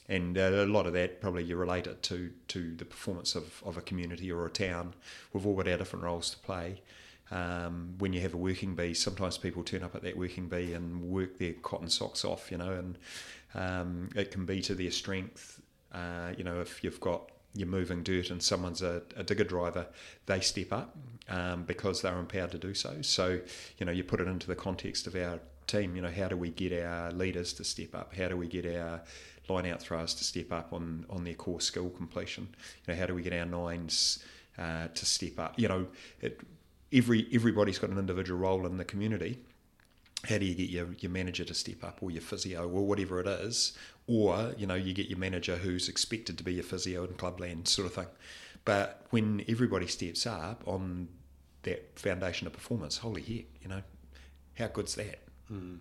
And uh, a lot of that probably you relate it to to the performance of, of a community or a town. We've all got our different roles to play. Um, when you have a working bee, sometimes people turn up at that working bee and work their cotton socks off, you know, and um, it can be to their strength. Uh, you know, if you've got you're moving dirt and someone's a, a digger driver, they step up um, because they're empowered to do so. So, you know, you put it into the context of our team, you know, how do we get our leaders to step up? How do we get our line out throwers to step up on, on their core skill completion? You know, how do we get our nines uh, to step up? You know, it, every everybody's got an individual role in the community. How do you get your, your manager to step up or your physio or whatever it is or you know you get your manager who's expected to be a physio in clubland sort of thing. But when everybody steps up on that foundation of performance, holy heck, you know, how good's that? Mm.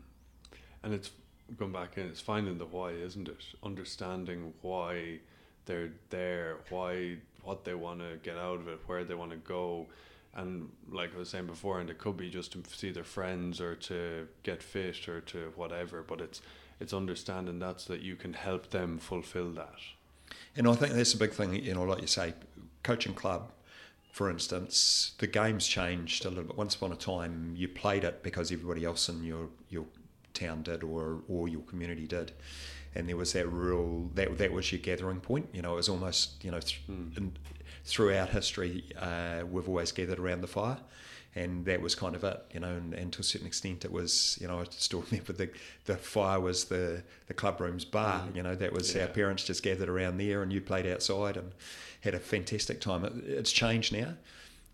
And it's going back in, it's finding the why, isn't it? Understanding why they're there, why what they want to get out of it, where they want to go. And like I was saying before, and it could be just to see their friends or to get fit or to whatever, but it's it's understanding that so that you can help them fulfill that. And I think that's a big thing, you know, like you say, coaching club, for instance, the game's changed a little bit. Once upon a time, you played it because everybody else in your, your town did or, or your community did. And there was that real, that, that was your gathering point. You know, it was almost, you know, th- mm. in, throughout history, uh, we've always gathered around the fire and that was kind of it, you know. And, and, to a certain extent, it was, you know, I still remember the the fire was the the club room's bar. Mm. You know, that was yeah. our parents just gathered around there, and you played outside and had a fantastic time. It, it's changed now,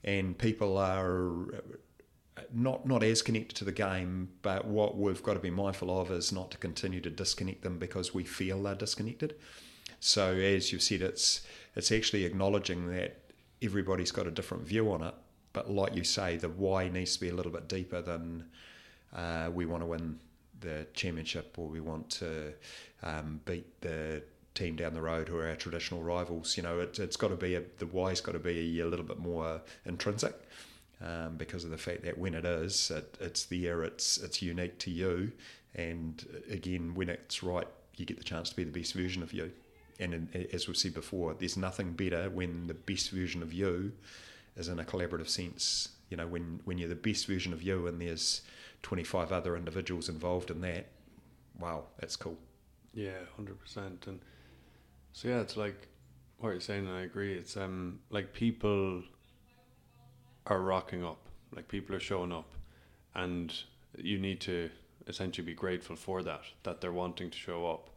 and people are not not as connected to the game, but what we've got to be mindful of is not to continue to disconnect them because we feel they're disconnected. So as you've said, it's it's actually acknowledging that everybody's got a different view on it. But like you say, the why needs to be a little bit deeper than uh, we want to win the championship or we want to um, beat the team down the road who are our traditional rivals. You know, it, has got to be a, the why's got to be a little bit more intrinsic. Um, because of the fact that when it is, it, it's there, it's it's unique to you, and again, when it's right, you get the chance to be the best version of you. And as we've said before, there's nothing better when the best version of you is in a collaborative sense. You know, when when you're the best version of you, and there's 25 other individuals involved in that, wow, that's cool. Yeah, hundred percent. And so yeah, it's like what you're saying, and I agree. It's um like people are rocking up, like people are showing up, and you need to essentially be grateful for that that they're wanting to show up,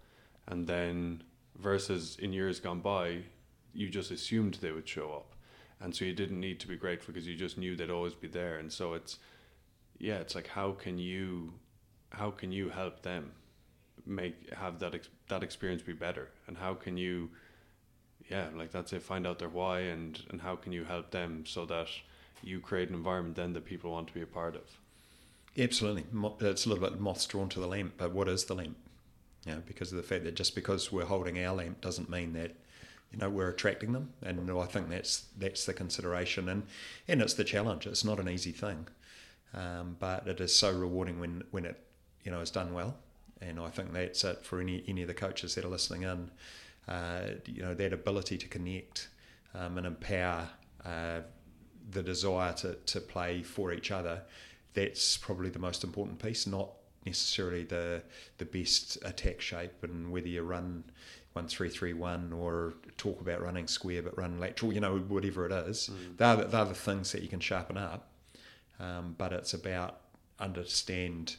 and then versus in years gone by, you just assumed they would show up, and so you didn't need to be grateful because you just knew they'd always be there, and so it's yeah, it's like how can you how can you help them make have that ex- that experience be better? And how can you yeah like that's it. Find out their why and and how can you help them so that you create an environment then that people want to be a part of. Absolutely. It's a little bit moths drawn to the lamp but what is the lamp? You know because of the fact that just because we're holding our lamp doesn't mean that you know we're attracting them and I think that's that's the consideration and and it's the challenge. It's not an easy thing. Um, but it is so rewarding when when it you know is done well and I think that's it for any any of the coaches that are listening in. Uh, you know that ability to connect um, and empower uh, the desire to, to play for each other. That's probably the most important piece, not necessarily the the best attack shape and whether you run one three three one or talk about running square but run lateral. You know whatever it is, mm. they're, they're the things that you can sharpen up. Um, but it's about understand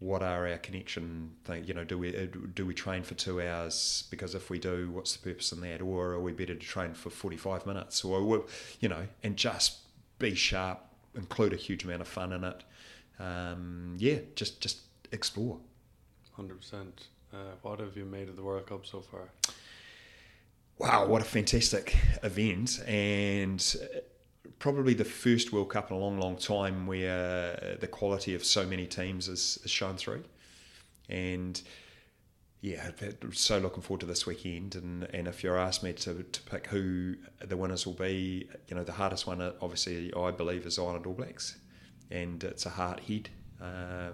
what are our connection thing? You know, do we uh, do we train for two hours? Because if we do, what's the purpose in that? Or are we better to train for forty five minutes? Or you know, and just be sharp, include a huge amount of fun in it. Um, yeah, just just explore. Hundred uh, percent. What have you made of the World Cup so far? Wow, what a fantastic event! And probably the first World Cup in a long, long time where the quality of so many teams is, is shown through. And yeah, so looking forward to this weekend. And, and if you're asked me to, to pick who the winners will be, you know, the hardest one, obviously, I believe, is Ireland All Blacks. And it's a hard hit. Uh,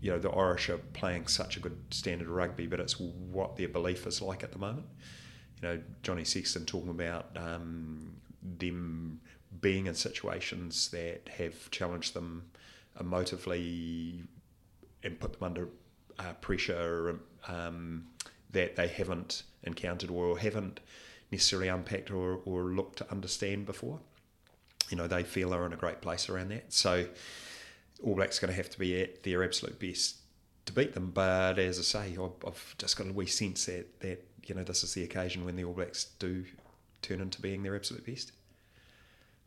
you know, the Irish are playing such a good standard of rugby, but it's what their belief is like at the moment. You know, Johnny Sexton talking about um, them being in situations that have challenged them emotively and put them under uh, pressure um, that they haven't encountered or haven't necessarily unpacked or, or looked to understand before. You know, they feel they're in a great place around that. So All Blacks are going to have to be at their absolute best to beat them. But as I say, I've just got a wee sense that, that you know this is the occasion when the All Blacks do turn into being their absolute best.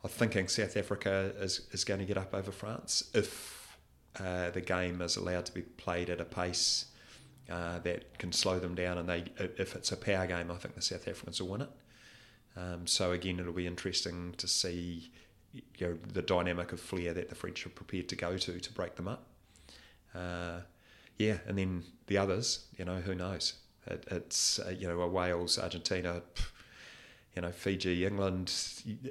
I'm thinking South Africa is, is going to get up over France if uh, the game is allowed to be played at a pace uh, that can slow them down. And they, if it's a power game, I think the South Africans will win it. Um, so again, it'll be interesting to see you know, the dynamic of flair that the French are prepared to go to to break them up. Uh, yeah, and then the others, you know, who knows? It, it's uh, you know, a Wales, Argentina. Pff, you know, Fiji, England,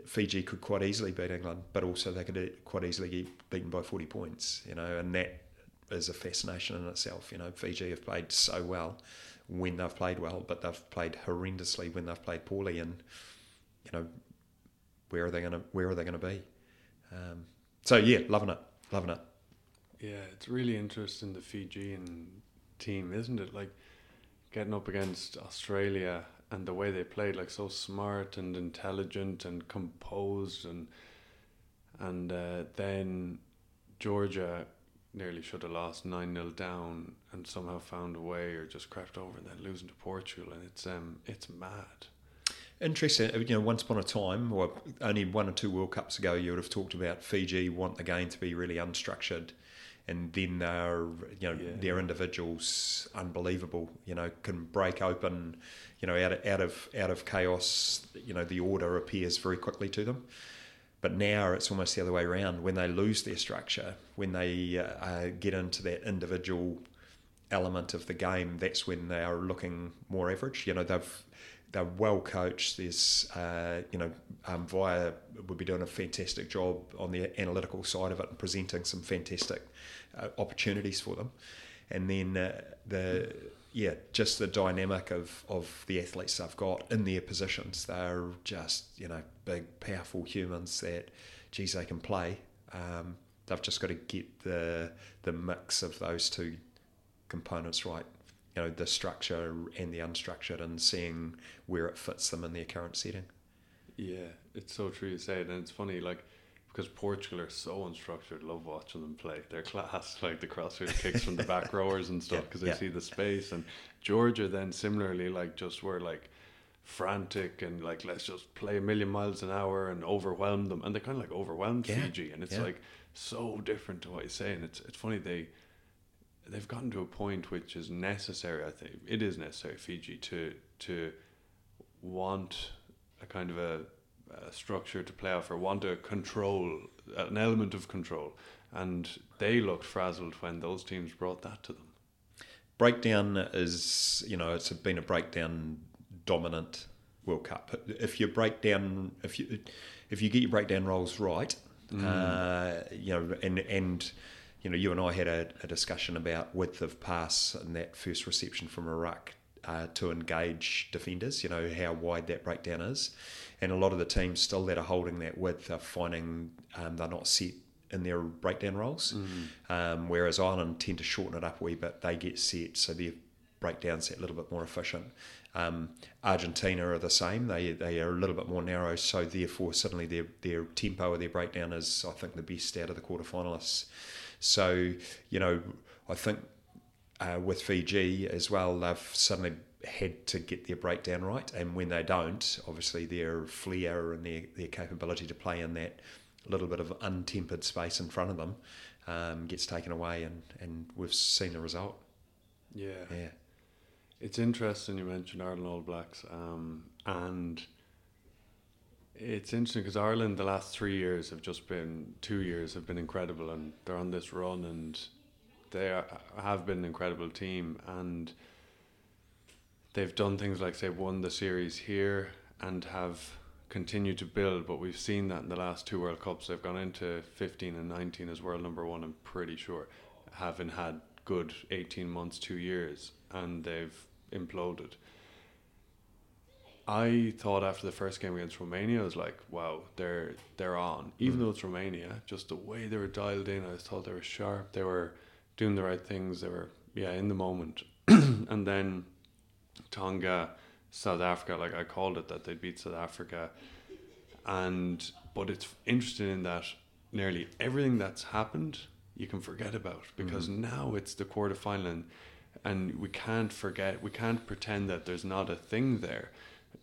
Fiji could quite easily beat England, but also they could quite easily get beaten by 40 points, you know, and that is a fascination in itself. You know, Fiji have played so well when they've played well, but they've played horrendously when they've played poorly, and you know, where are they going to where are they to be? Um, so yeah, loving it, loving it. Yeah, it's really interesting the Fijian team, isn't it? Like getting up against Australia and the way they played, like so smart and intelligent and composed, and and uh, then Georgia nearly should have lost nine 0 down and somehow found a way or just crept over and then losing to Portugal, and it's um it's mad. interesting. You know, once upon a time, or only one or two World Cups ago, you would have talked about Fiji want the game to be really unstructured, and then they're you know Yeah. their individuals unbelievable. You know, can break open. You know, out of, out of out of chaos, you know, the order appears very quickly to them. But now it's almost the other way around. When they lose their structure, when they uh, uh, get into that individual element of the game, that's when they are looking more average. You know, they've they're well coached. There's, uh, you know, um, Via would be doing a fantastic job on the analytical side of it and presenting some fantastic uh, opportunities for them. And then uh, the yeah, just the dynamic of, of the athletes they've got in their positions. They're just you know big, powerful humans that, geez, they can play. Um, they've just got to get the the mix of those two components right. You know, the structure and the unstructured, and seeing where it fits them in their current setting. Yeah, it's so true you say it, and it's funny like because Portugal are so unstructured. Love watching them play. They're class, like the crossfield kicks from the back rowers and stuff Yeah, because they yeah. see the space. And Georgia then similarly like just were like frantic and like let's just play a million miles an hour and overwhelm them, and they kind of like overwhelmed Yeah, Fiji, and it's yeah. like so different to what you're saying. It's it's funny they they've gotten to a point which is necessary. I think it is necessary Fiji to to want a kind of a, a structure to play off or want a control, an element of control, and they looked frazzled when those teams brought that to them. breakdown is you know it's been a breakdown dominant World Cup. If you break down, if you if you get your breakdown roles right, uh, you know, and and you know, you and I had a, a discussion about width of pass and that first reception from a ruck uh, to engage defenders. You know how wide that breakdown is, and a lot of the teams still that are holding that width are finding um, they're not set in their breakdown roles. Um, whereas Ireland tend to shorten it up a wee bit. They get set, so their breakdowns a little bit more efficient. Um, Argentina are the same. They they are a little bit more narrow, so therefore suddenly their their tempo of their breakdown is I think the best out of the quarterfinalists. So you know I think uh, with Fiji as well, they've suddenly had to get their breakdown right, and when they don't, obviously their flair and their, their capability to play in that little bit of untempered space in front of them um, gets taken away, and, and we've seen the result. Yeah, Yeah, it's interesting you mentioned Ireland All Blacks, um, and it's interesting because Ireland the last three years have just been two years have been incredible, and they're on this run, and they are, have been an incredible team, and they've done things like say won the series here and have continued to build. But we've seen that in the last two World Cups, they've gone into fifteen and nineteen as world number one. I'm pretty sure, having had good eighteen months, two years, and they've imploded. I thought after the first game against Romania, I was like, "Wow, they're they're on." Even mm. though it's Romania, just the way they were dialed in, I thought they were sharp. They were doing the right things. They were yeah in the moment. and then Tonga, South Africa, like I called it that they beat South Africa, and but it's interesting in that nearly everything that's happened you can forget about because mm-hmm. now it's the quarterfinal and, and we can't forget we can't pretend that there's not a thing there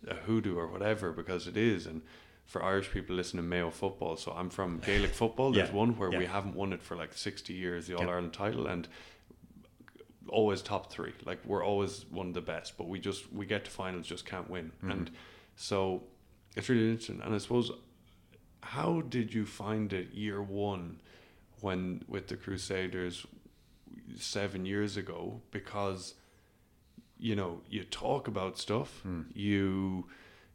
a hoodoo or whatever because it is and for Irish people listening to Mayo football so I'm from Gaelic football. There's Yeah, one where we haven't won it for like 60 years the Yep. All Ireland title and always top three. Like we're always one of the best but we just we get to finals just can't win. Mm-hmm. And so it's really interesting. And I suppose how did you find it year one when with the Crusaders seven years ago? Because you know you talk about stuff, hmm. you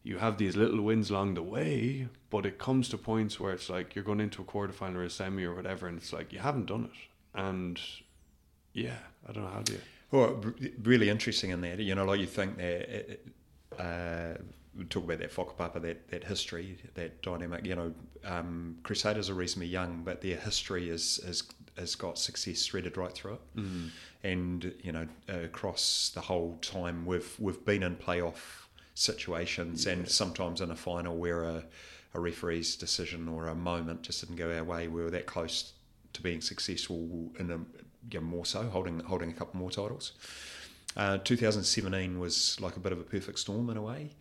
you have these little wins along the way, but it comes to points where it's like you're going into a quarterfinal or a semi or whatever, and it's like you haven't done it, and yeah, I don't know how do you. Well, really interesting in that. You know, like you think that. Uh, we talk about that whakapapa, that, that history, that dynamic. You know, um, Crusaders are reasonably young, but their history is is has got success threaded right through it. Mm. And you know, across the whole time, we've we've been in playoff situations, and sometimes in a final where a, a referee's decision or a moment just didn't go our way. We were that close to being successful in a know, more so holding holding a couple more titles. Uh, 2017 was like a bit of a perfect storm in a way.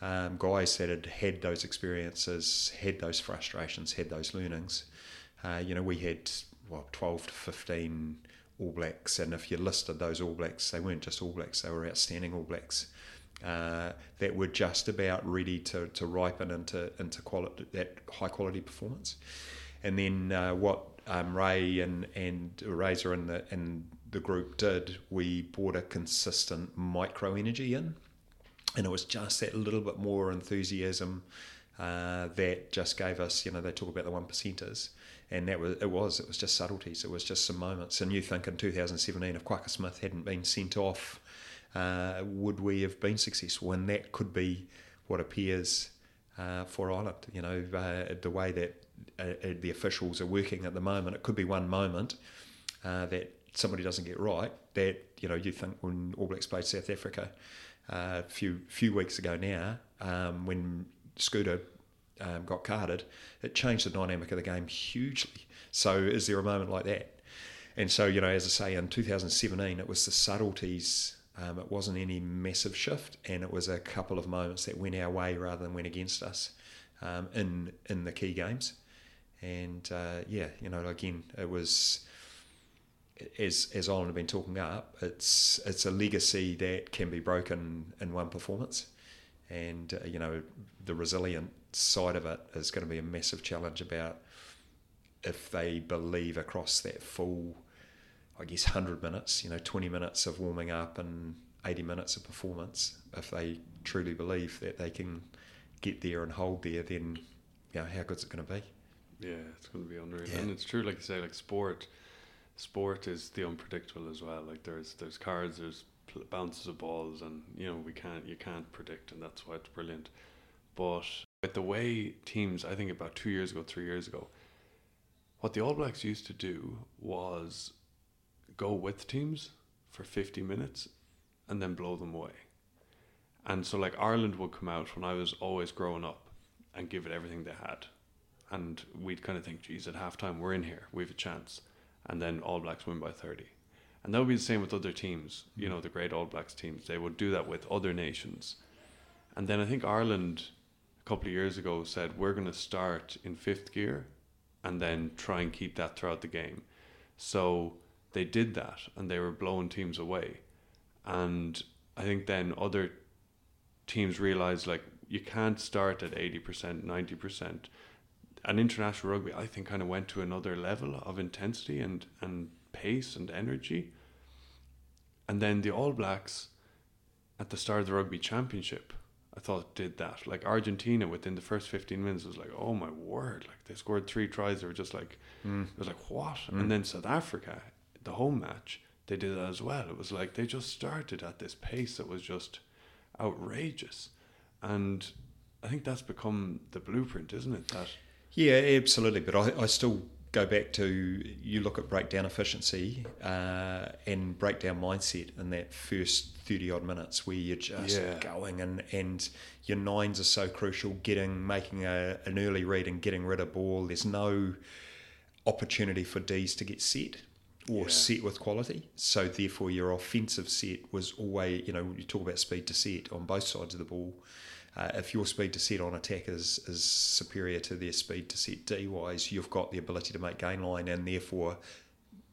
um, guys that had had those experiences, had those frustrations, had those learnings. Uh, you know, we had what twelve to fifteen All Blacks, and if you listed those All Blacks, they weren't just All Blacks; they were outstanding All Blacks. Uh, that were just about ready to, to ripen into into quality, that high quality performance. And then uh, what um, Ray and and Razor and the and the group did, we brought a consistent micro energy in, and it was just that little bit more enthusiasm uh, that just gave us. You know, they talk about the one percenters, and that was it was it was just subtleties. It was just some moments. And you think in 2017, if Kwagga Smith hadn't been sent off, uh, would we have been successful? And that could be what appears uh, for Ireland. You know, uh, the way that uh, uh, the officials are working at the moment. It could be one moment that somebody doesn't get right. That you know, you think when All Blacks played South Africa a few few weeks ago now, um, when Scooter um, got carded, it changed the dynamic of the game hugely. So, is there a moment like that? And so, you know, as I say, in 2017, it was the subtleties. Um, it wasn't any massive shift, and it was a couple of moments that went our way rather than went against us um, in in the key games. And uh, yeah, you know, again, it was as as Ireland have been talking up, it's it's a legacy that can be broken in one performance, and uh, you know, the resilient side of it is going to be a massive challenge about if they believe across that full, I guess, hundred minutes, you know, twenty minutes of warming up and eighty minutes of performance, if they truly believe that they can get there and hold there, then you know, how good's it going to be? Yeah, it's going to be unreal, yeah. and it's true, like you say, like sport. Sport is the unpredictable as well. Like there's there's cards, there's bounces of balls, and you know we can't you can't predict, and that's why it's brilliant. But with the way teams, I think about two years ago, three years ago, what the All Blacks used to do was go with teams for 50 minutes and then blow them away. And so, like, Ireland would come out when I was always growing up and give it everything they had and we'd kind of think, geez, at halftime we're in here, we have a chance, and then All Blacks win by thirty, and that would be the same with other teams. You know, the great All Blacks teams, they would do that with other nations, and then I think Ireland a couple of years ago said we're going to start in fifth gear, and then try and keep that throughout the game. So they did that, and they were blowing teams away, and I think then other teams realized like you can't start at 80%, 90% and international rugby, I think, kind of went to another level of intensity and, and pace and energy. And then the All Blacks at the start of the Rugby Championship, I thought did that. Like Argentina within the first 15 minutes was like, oh my word, like they scored three tries. They were just like, mm. it was like, what? Mm. And then South Africa, the home match, they did that as well. It was like they just started at this pace that was just outrageous. And I think that's become the blueprint, isn't it? That yeah, absolutely. But I, I still go back to you look at breakdown efficiency uh, and breakdown mindset in that first 30 odd minutes where you're just yeah. going and, and your nines are so crucial getting making a, an early read and getting rid of ball there's no opportunity for D's to get set or yeah. set with quality so therefore your offensive set was always you know you talk about speed to set on both sides of the ball uh, if your speed to set on attack is, is superior to their speed to set D wise, you've got the ability to make gain line and therefore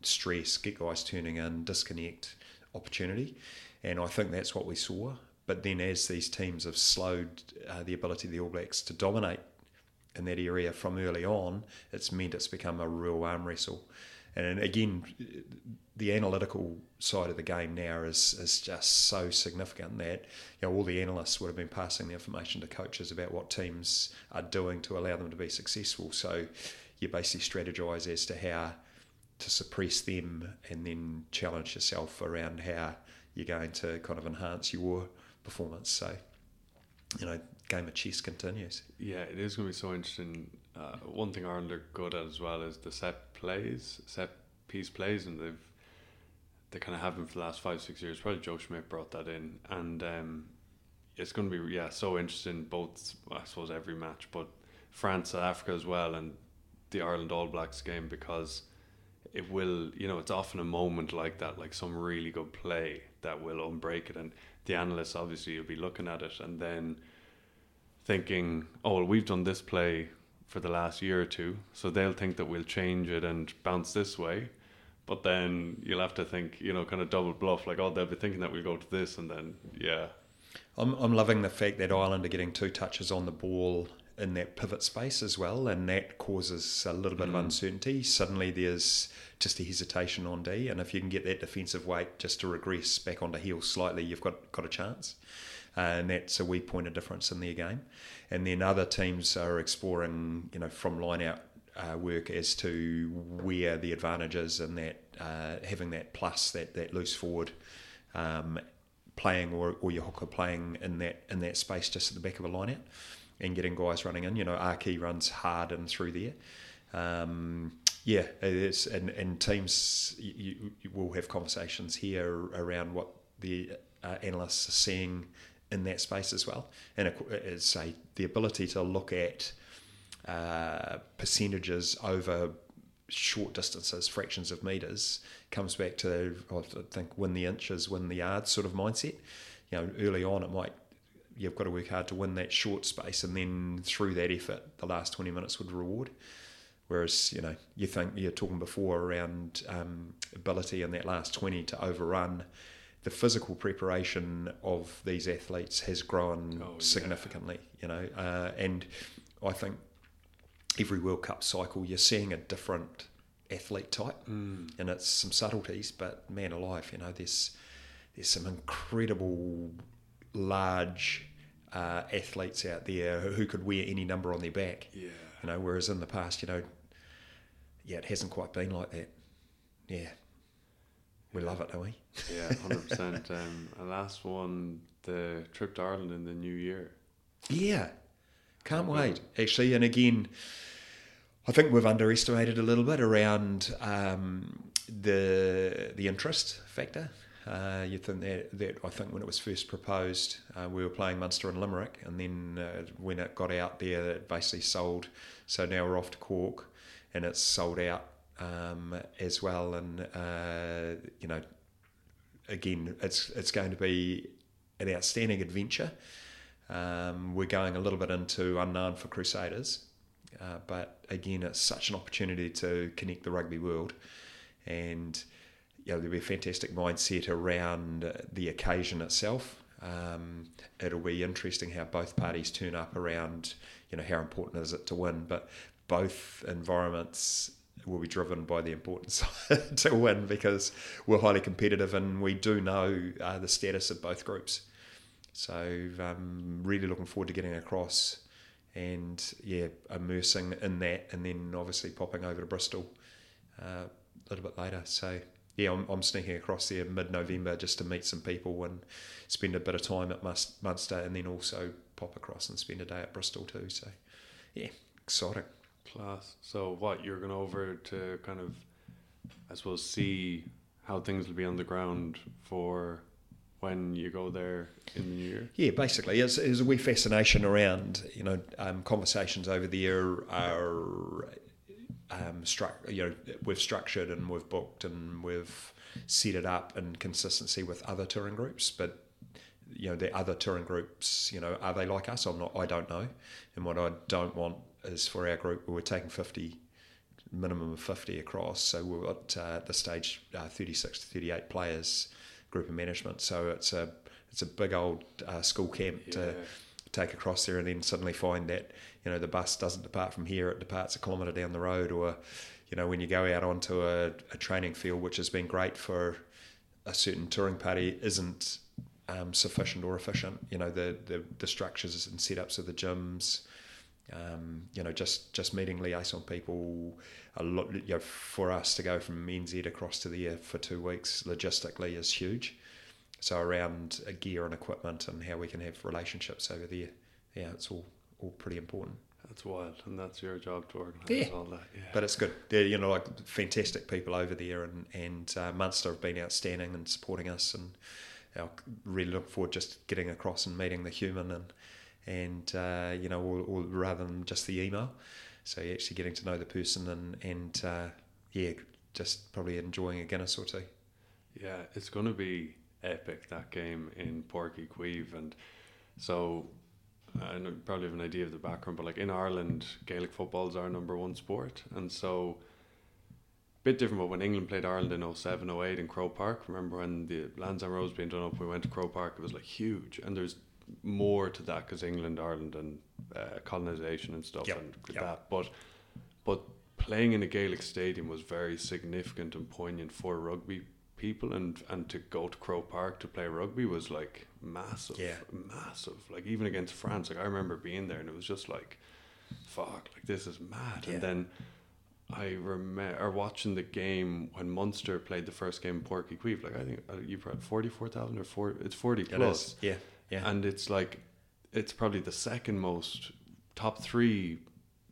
stress, get guys turning in, disconnect opportunity. And I think that's what we saw. But then as these teams have slowed uh, the ability of the All Blacks to dominate in that area from early on, it's meant it's become a real arm wrestle. And again, the analytical side of the game now is is just so significant that you know all the analysts would have been passing the information to coaches about what teams are doing to allow them to be successful. So you basically strategize as to how to suppress them and then challenge yourself around how you're going to kind of enhance your performance. So you know, game of chess continues. Yeah, it is going to be so interesting. Uh, one thing Ireland are good at as well is the set plays, set piece plays, and they've they kind of have been for the last five six years. Probably Joe Schmidt brought that in, and um, it's going to be yeah so interesting. Both I suppose every match, but France South Africa as well, and the Ireland All Blacks game because it will you know it's often a moment like that, like some really good play that will unbreak it, and the analysts obviously will be looking at it, and then thinking, oh, well, we've done this play for the last year or two, so they'll think that we'll change it and bounce this way. But then you'll have to think, you know, kind of double bluff, like, oh, they'll be thinking that we'll go to this, and then, yeah. I'm, I'm loving the fact that Ireland are getting two touches on the ball in that pivot space as well, and that causes a little bit mm. of uncertainty. Suddenly there's just a hesitation on D, and if you can get that defensive weight just to regress back onto heel slightly, you've got, got a chance. Uh, and that's a wee point of difference in their game. And then other teams are exploring, you know, from line out uh, work as to where the advantage is and that uh, having that plus, that, that loose forward um, playing or, or your hooker playing in that in that space just at the back of a line out and getting guys running in. You know, Archie runs hard and through there. Um, yeah, it's and, and teams you, you will have conversations here around what the uh, analysts are seeing in that space as well. And it's the ability to look at uh, percentages over short distances, fractions of meters, comes back to I think win the inches, win the yards sort of mindset. You know, early on it might you've got to work hard to win that short space, and then through that effort, the last twenty minutes would reward. Whereas you know you think you're talking before around um, ability in that last twenty to overrun the physical preparation of these athletes has grown oh, significantly, yeah. you know, uh, and I think every World Cup cycle you're seeing a different athlete type, mm. and it's some subtleties, but man alive, you know, there's there's some incredible large uh, athletes out there who could wear any number on their back, yeah, you know, whereas in the past, you know, yeah, it hasn't quite been like that, yeah. We love it, don't we? Yeah, hundred percent. Um, and last one, the trip to Ireland in the new year. Yeah, can't wait. Actually, and again, I think we've underestimated a little bit around um, the the interest factor. Uh, you think that, that I think when it was first proposed, uh, we were playing Munster and Limerick, and then uh, when it got out there, it basically sold. So now we're off to Cork, and it's sold out um, as well. And uh, you know, again, it's it's going to be an outstanding adventure. Um, we're going a little bit into unknown for Crusaders, uh, but again, it's such an opportunity to connect the rugby world, and you know, there'll be a fantastic mindset around the occasion itself. Um, it'll be interesting how both parties turn up around, you know, how important is it to win, but both environments will be driven by the importance to win because we're highly competitive and we do know uh, the status of both groups. So um, really looking forward to getting across and yeah, immersing in that and then obviously popping over to Bristol uh, a little bit later. So yeah, I'm, I'm sneaking across there mid-November just to meet some people and spend a bit of time at Munster and then also pop across and spend a day at Bristol too. So yeah, exciting. Class. So what you're going over to kind of, I suppose, see how things will be on the ground for when you go there in the new year? Yeah, basically, it's, there's a wee fascination around you know um, conversations over the year are um, stru- you know we've structured and we've booked and we've set it up in consistency with other touring groups, but you know the other touring groups, you know, are they like us or not? I don't know, and what I don't want is for our group, we're taking 50, minimum of 50 across. So we're at uh, the stage uh, 36 to 38 players, group of management. So it's a it's a big old uh, school camp yeah. to take across there and then suddenly find that, you know, the bus doesn't depart from here, it departs a kilometre down the road or, you know, when you go out onto a, a training field, which has been great for a certain touring party, isn't um, sufficient or efficient. You know, the, the, the structures and setups of the gyms, um, you know, just just meeting liaison people, a lot. You know, for us to go from NZ across to there for two weeks logistically is huge. So around uh, gear and equipment and how we can have relationships over there, yeah, it's all all pretty important. That's wild, and that's your job to organise yeah. all that. Yeah. But it's good. They're you know like fantastic people over there, and and uh, Munster have been outstanding and supporting us, and I really look forward just getting across and meeting the human and and uh, you know, or, or, rather than just the email. So you're actually getting to know the person and and uh, yeah, just probably enjoying a Guinness or two. Yeah, it's going to be epic that game in Uí Chaoimh, and so I know you probably have an idea of the background, but like in Ireland, Gaelic football is our number one sport, and so bit different. But when England played Ireland in 07, 08 in Croke Park, remember when the Lansdowne Road was being done up? We went to Croke Park. It was like huge, and there's more to that because England, Ireland, and uh, colonization and stuff, Yep, and yep. that. But but playing in a Gaelic stadium was very significant and poignant for rugby people, and and to go to Croke Park to play rugby was like massive, Yeah. massive. Like even against France, like I remember being there, and it was just like, fuck, like this is mad. Yeah. And then I remember watching the game when Munster played the first game in Páirc Uí Chaoimh. Like I think uh, you've had forty four thousand or four. It's forty plus. Yeah. Yeah. and it's like it's probably the second most top three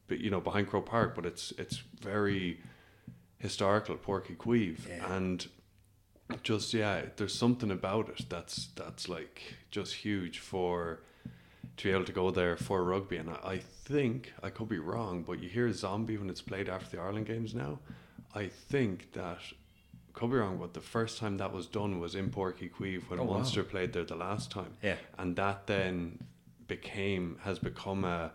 but you know behind Croke Park but it's it's very historical Páirc Uí Chaoimh Yeah. and just yeah there's something about it that's that's like just huge for to be able to go there for rugby and I, I think I could be wrong but you hear zombie when it's played after the Ireland games now I think that could be wrong but the first time that was done was in Porky Queeve when Oh, wow. Munster played there the last time yeah. and that then became has become a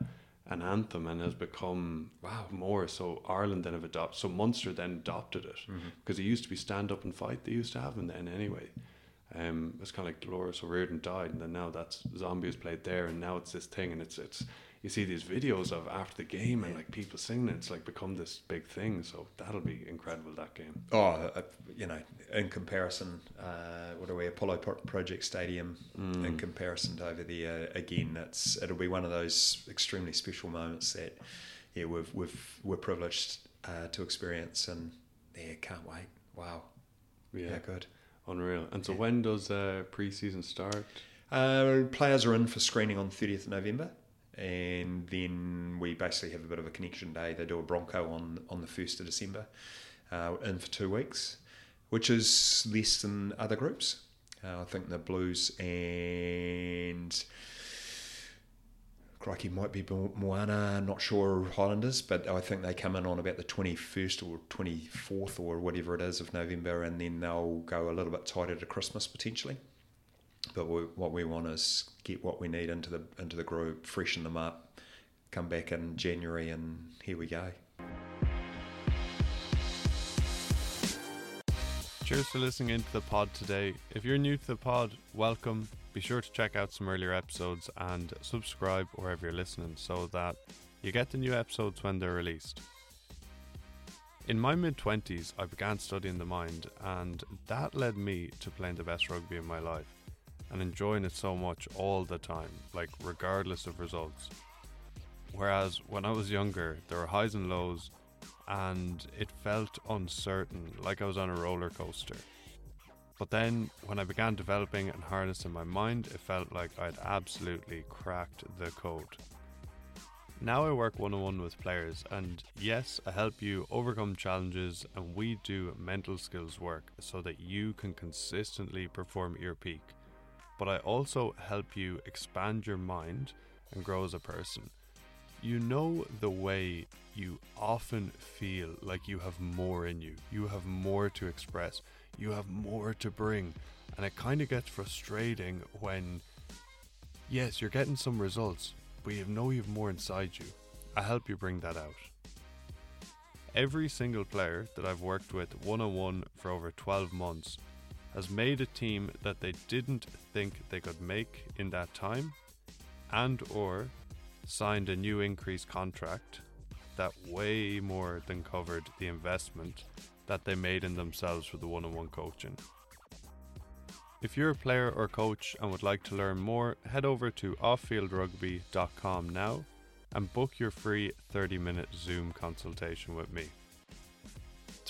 an anthem and has become Wow. more so Ireland then have adopted so Munster then adopted it Mm-hmm. because it used to be stand up and fight they used to have them then anyway um it's kind of like Dolores O'Riordan died and then now that's zombies played there and now it's this thing and it's it's you see these videos of after the game and like people singing it's like become this big thing so that'll be incredible that game Oh, uh, you know, in comparison, uh, what are we, Apollo Project Stadium, Mm. in comparison to over there, again, it's it'll be one of those extremely special moments that, yeah, we've we've we're privileged uh, to experience, and yeah, can't wait. Wow, yeah, yeah, good. unreal and so Yeah. when does uh pre-season start Uh, players are in for screening on 30th of November, and then we basically have a bit of a connection day. They do a Bronco on, on the 1st of December, uh, in for two weeks, which is less than other groups. Uh, I think the Blues and crikey might be Mo- Moana, not sure Highlanders, but I think they come in on about the 21st or 24th or whatever it is of November, and then they'll go a little bit tighter to Christmas potentially. But we, what we want is get what we need into the into the group, freshen them up, come back in January, and here we go. Cheers for listening into the pod today. If you're new to the pod, welcome. Be sure to check out some earlier episodes and subscribe wherever you're listening so that you get the new episodes when they're released. In my mid 20s, I began studying the mind, and that led me to playing the best rugby in my life and enjoying it so much all the time, like regardless of results. Whereas when I was younger, there were highs and lows, and it felt uncertain, like I was on a roller coaster. But then, when I began developing and harnessing my mind, it felt like I'd absolutely cracked the code. Now I work one on one with players, and yes, I help you overcome challenges, and we do mental skills work so that you can consistently perform at your peak. But I also help you expand your mind and grow as a person. You know the way you often feel like you have more in you, you have more to express, you have more to bring, and it kind of gets frustrating when, yes, you're getting some results, but you know you have more inside you. I help you bring that out. Every single player that I've worked with one on one for over 12 months has made a team that they didn't think they could make in that time and or signed a new increased contract that way more than covered the investment that they made in themselves with the one-on-one coaching. If you're a player or coach and would like to learn more, head over to offfieldrugby.com now and book your free 30-minute Zoom consultation with me.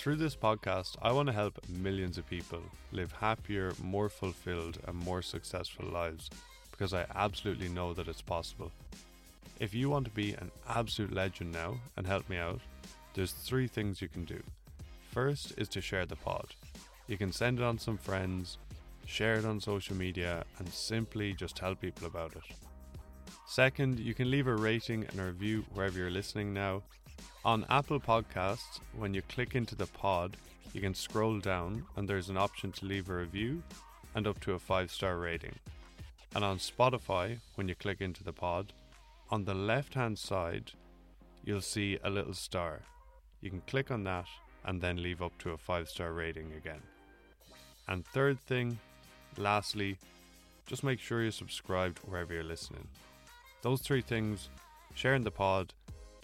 Through this podcast, I want to help millions of people live happier, more fulfilled, and more successful lives because I absolutely know that it's possible. If you want to be an absolute legend now and help me out, there's three things you can do. First is to share the pod. You can send it on some friends, share it on social media, and simply just tell people about it. Second, you can leave a rating and a review wherever you're listening now. On Apple Podcasts, when you click into the pod, you can scroll down and there's an option to leave a review and up to a five star rating. And on Spotify, when you click into the pod, on the left hand side, you'll see a little star. You can click on that and then leave up to a five star rating again. And third thing, lastly, just make sure you're subscribed wherever you're listening. Those three things, sharing the pod,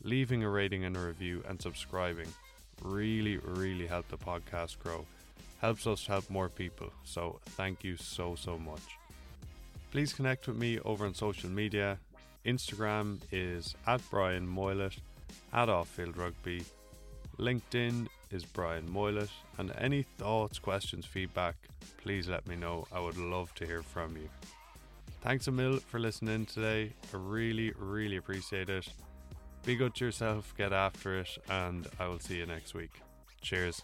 leaving a rating and a review, and subscribing really, really help the podcast grow. Helps us help more people. So thank you so, so much. Please connect with me over on social media. Instagram is at Brian Moylett, at Offfield Rugby. LinkedIn is Brian Moylett. And any thoughts, questions, feedback, please let me know. I would love to hear from you. Thanks a for listening today. I really, really appreciate it. Be good to yourself, get after it, and I will see you next week. Cheers.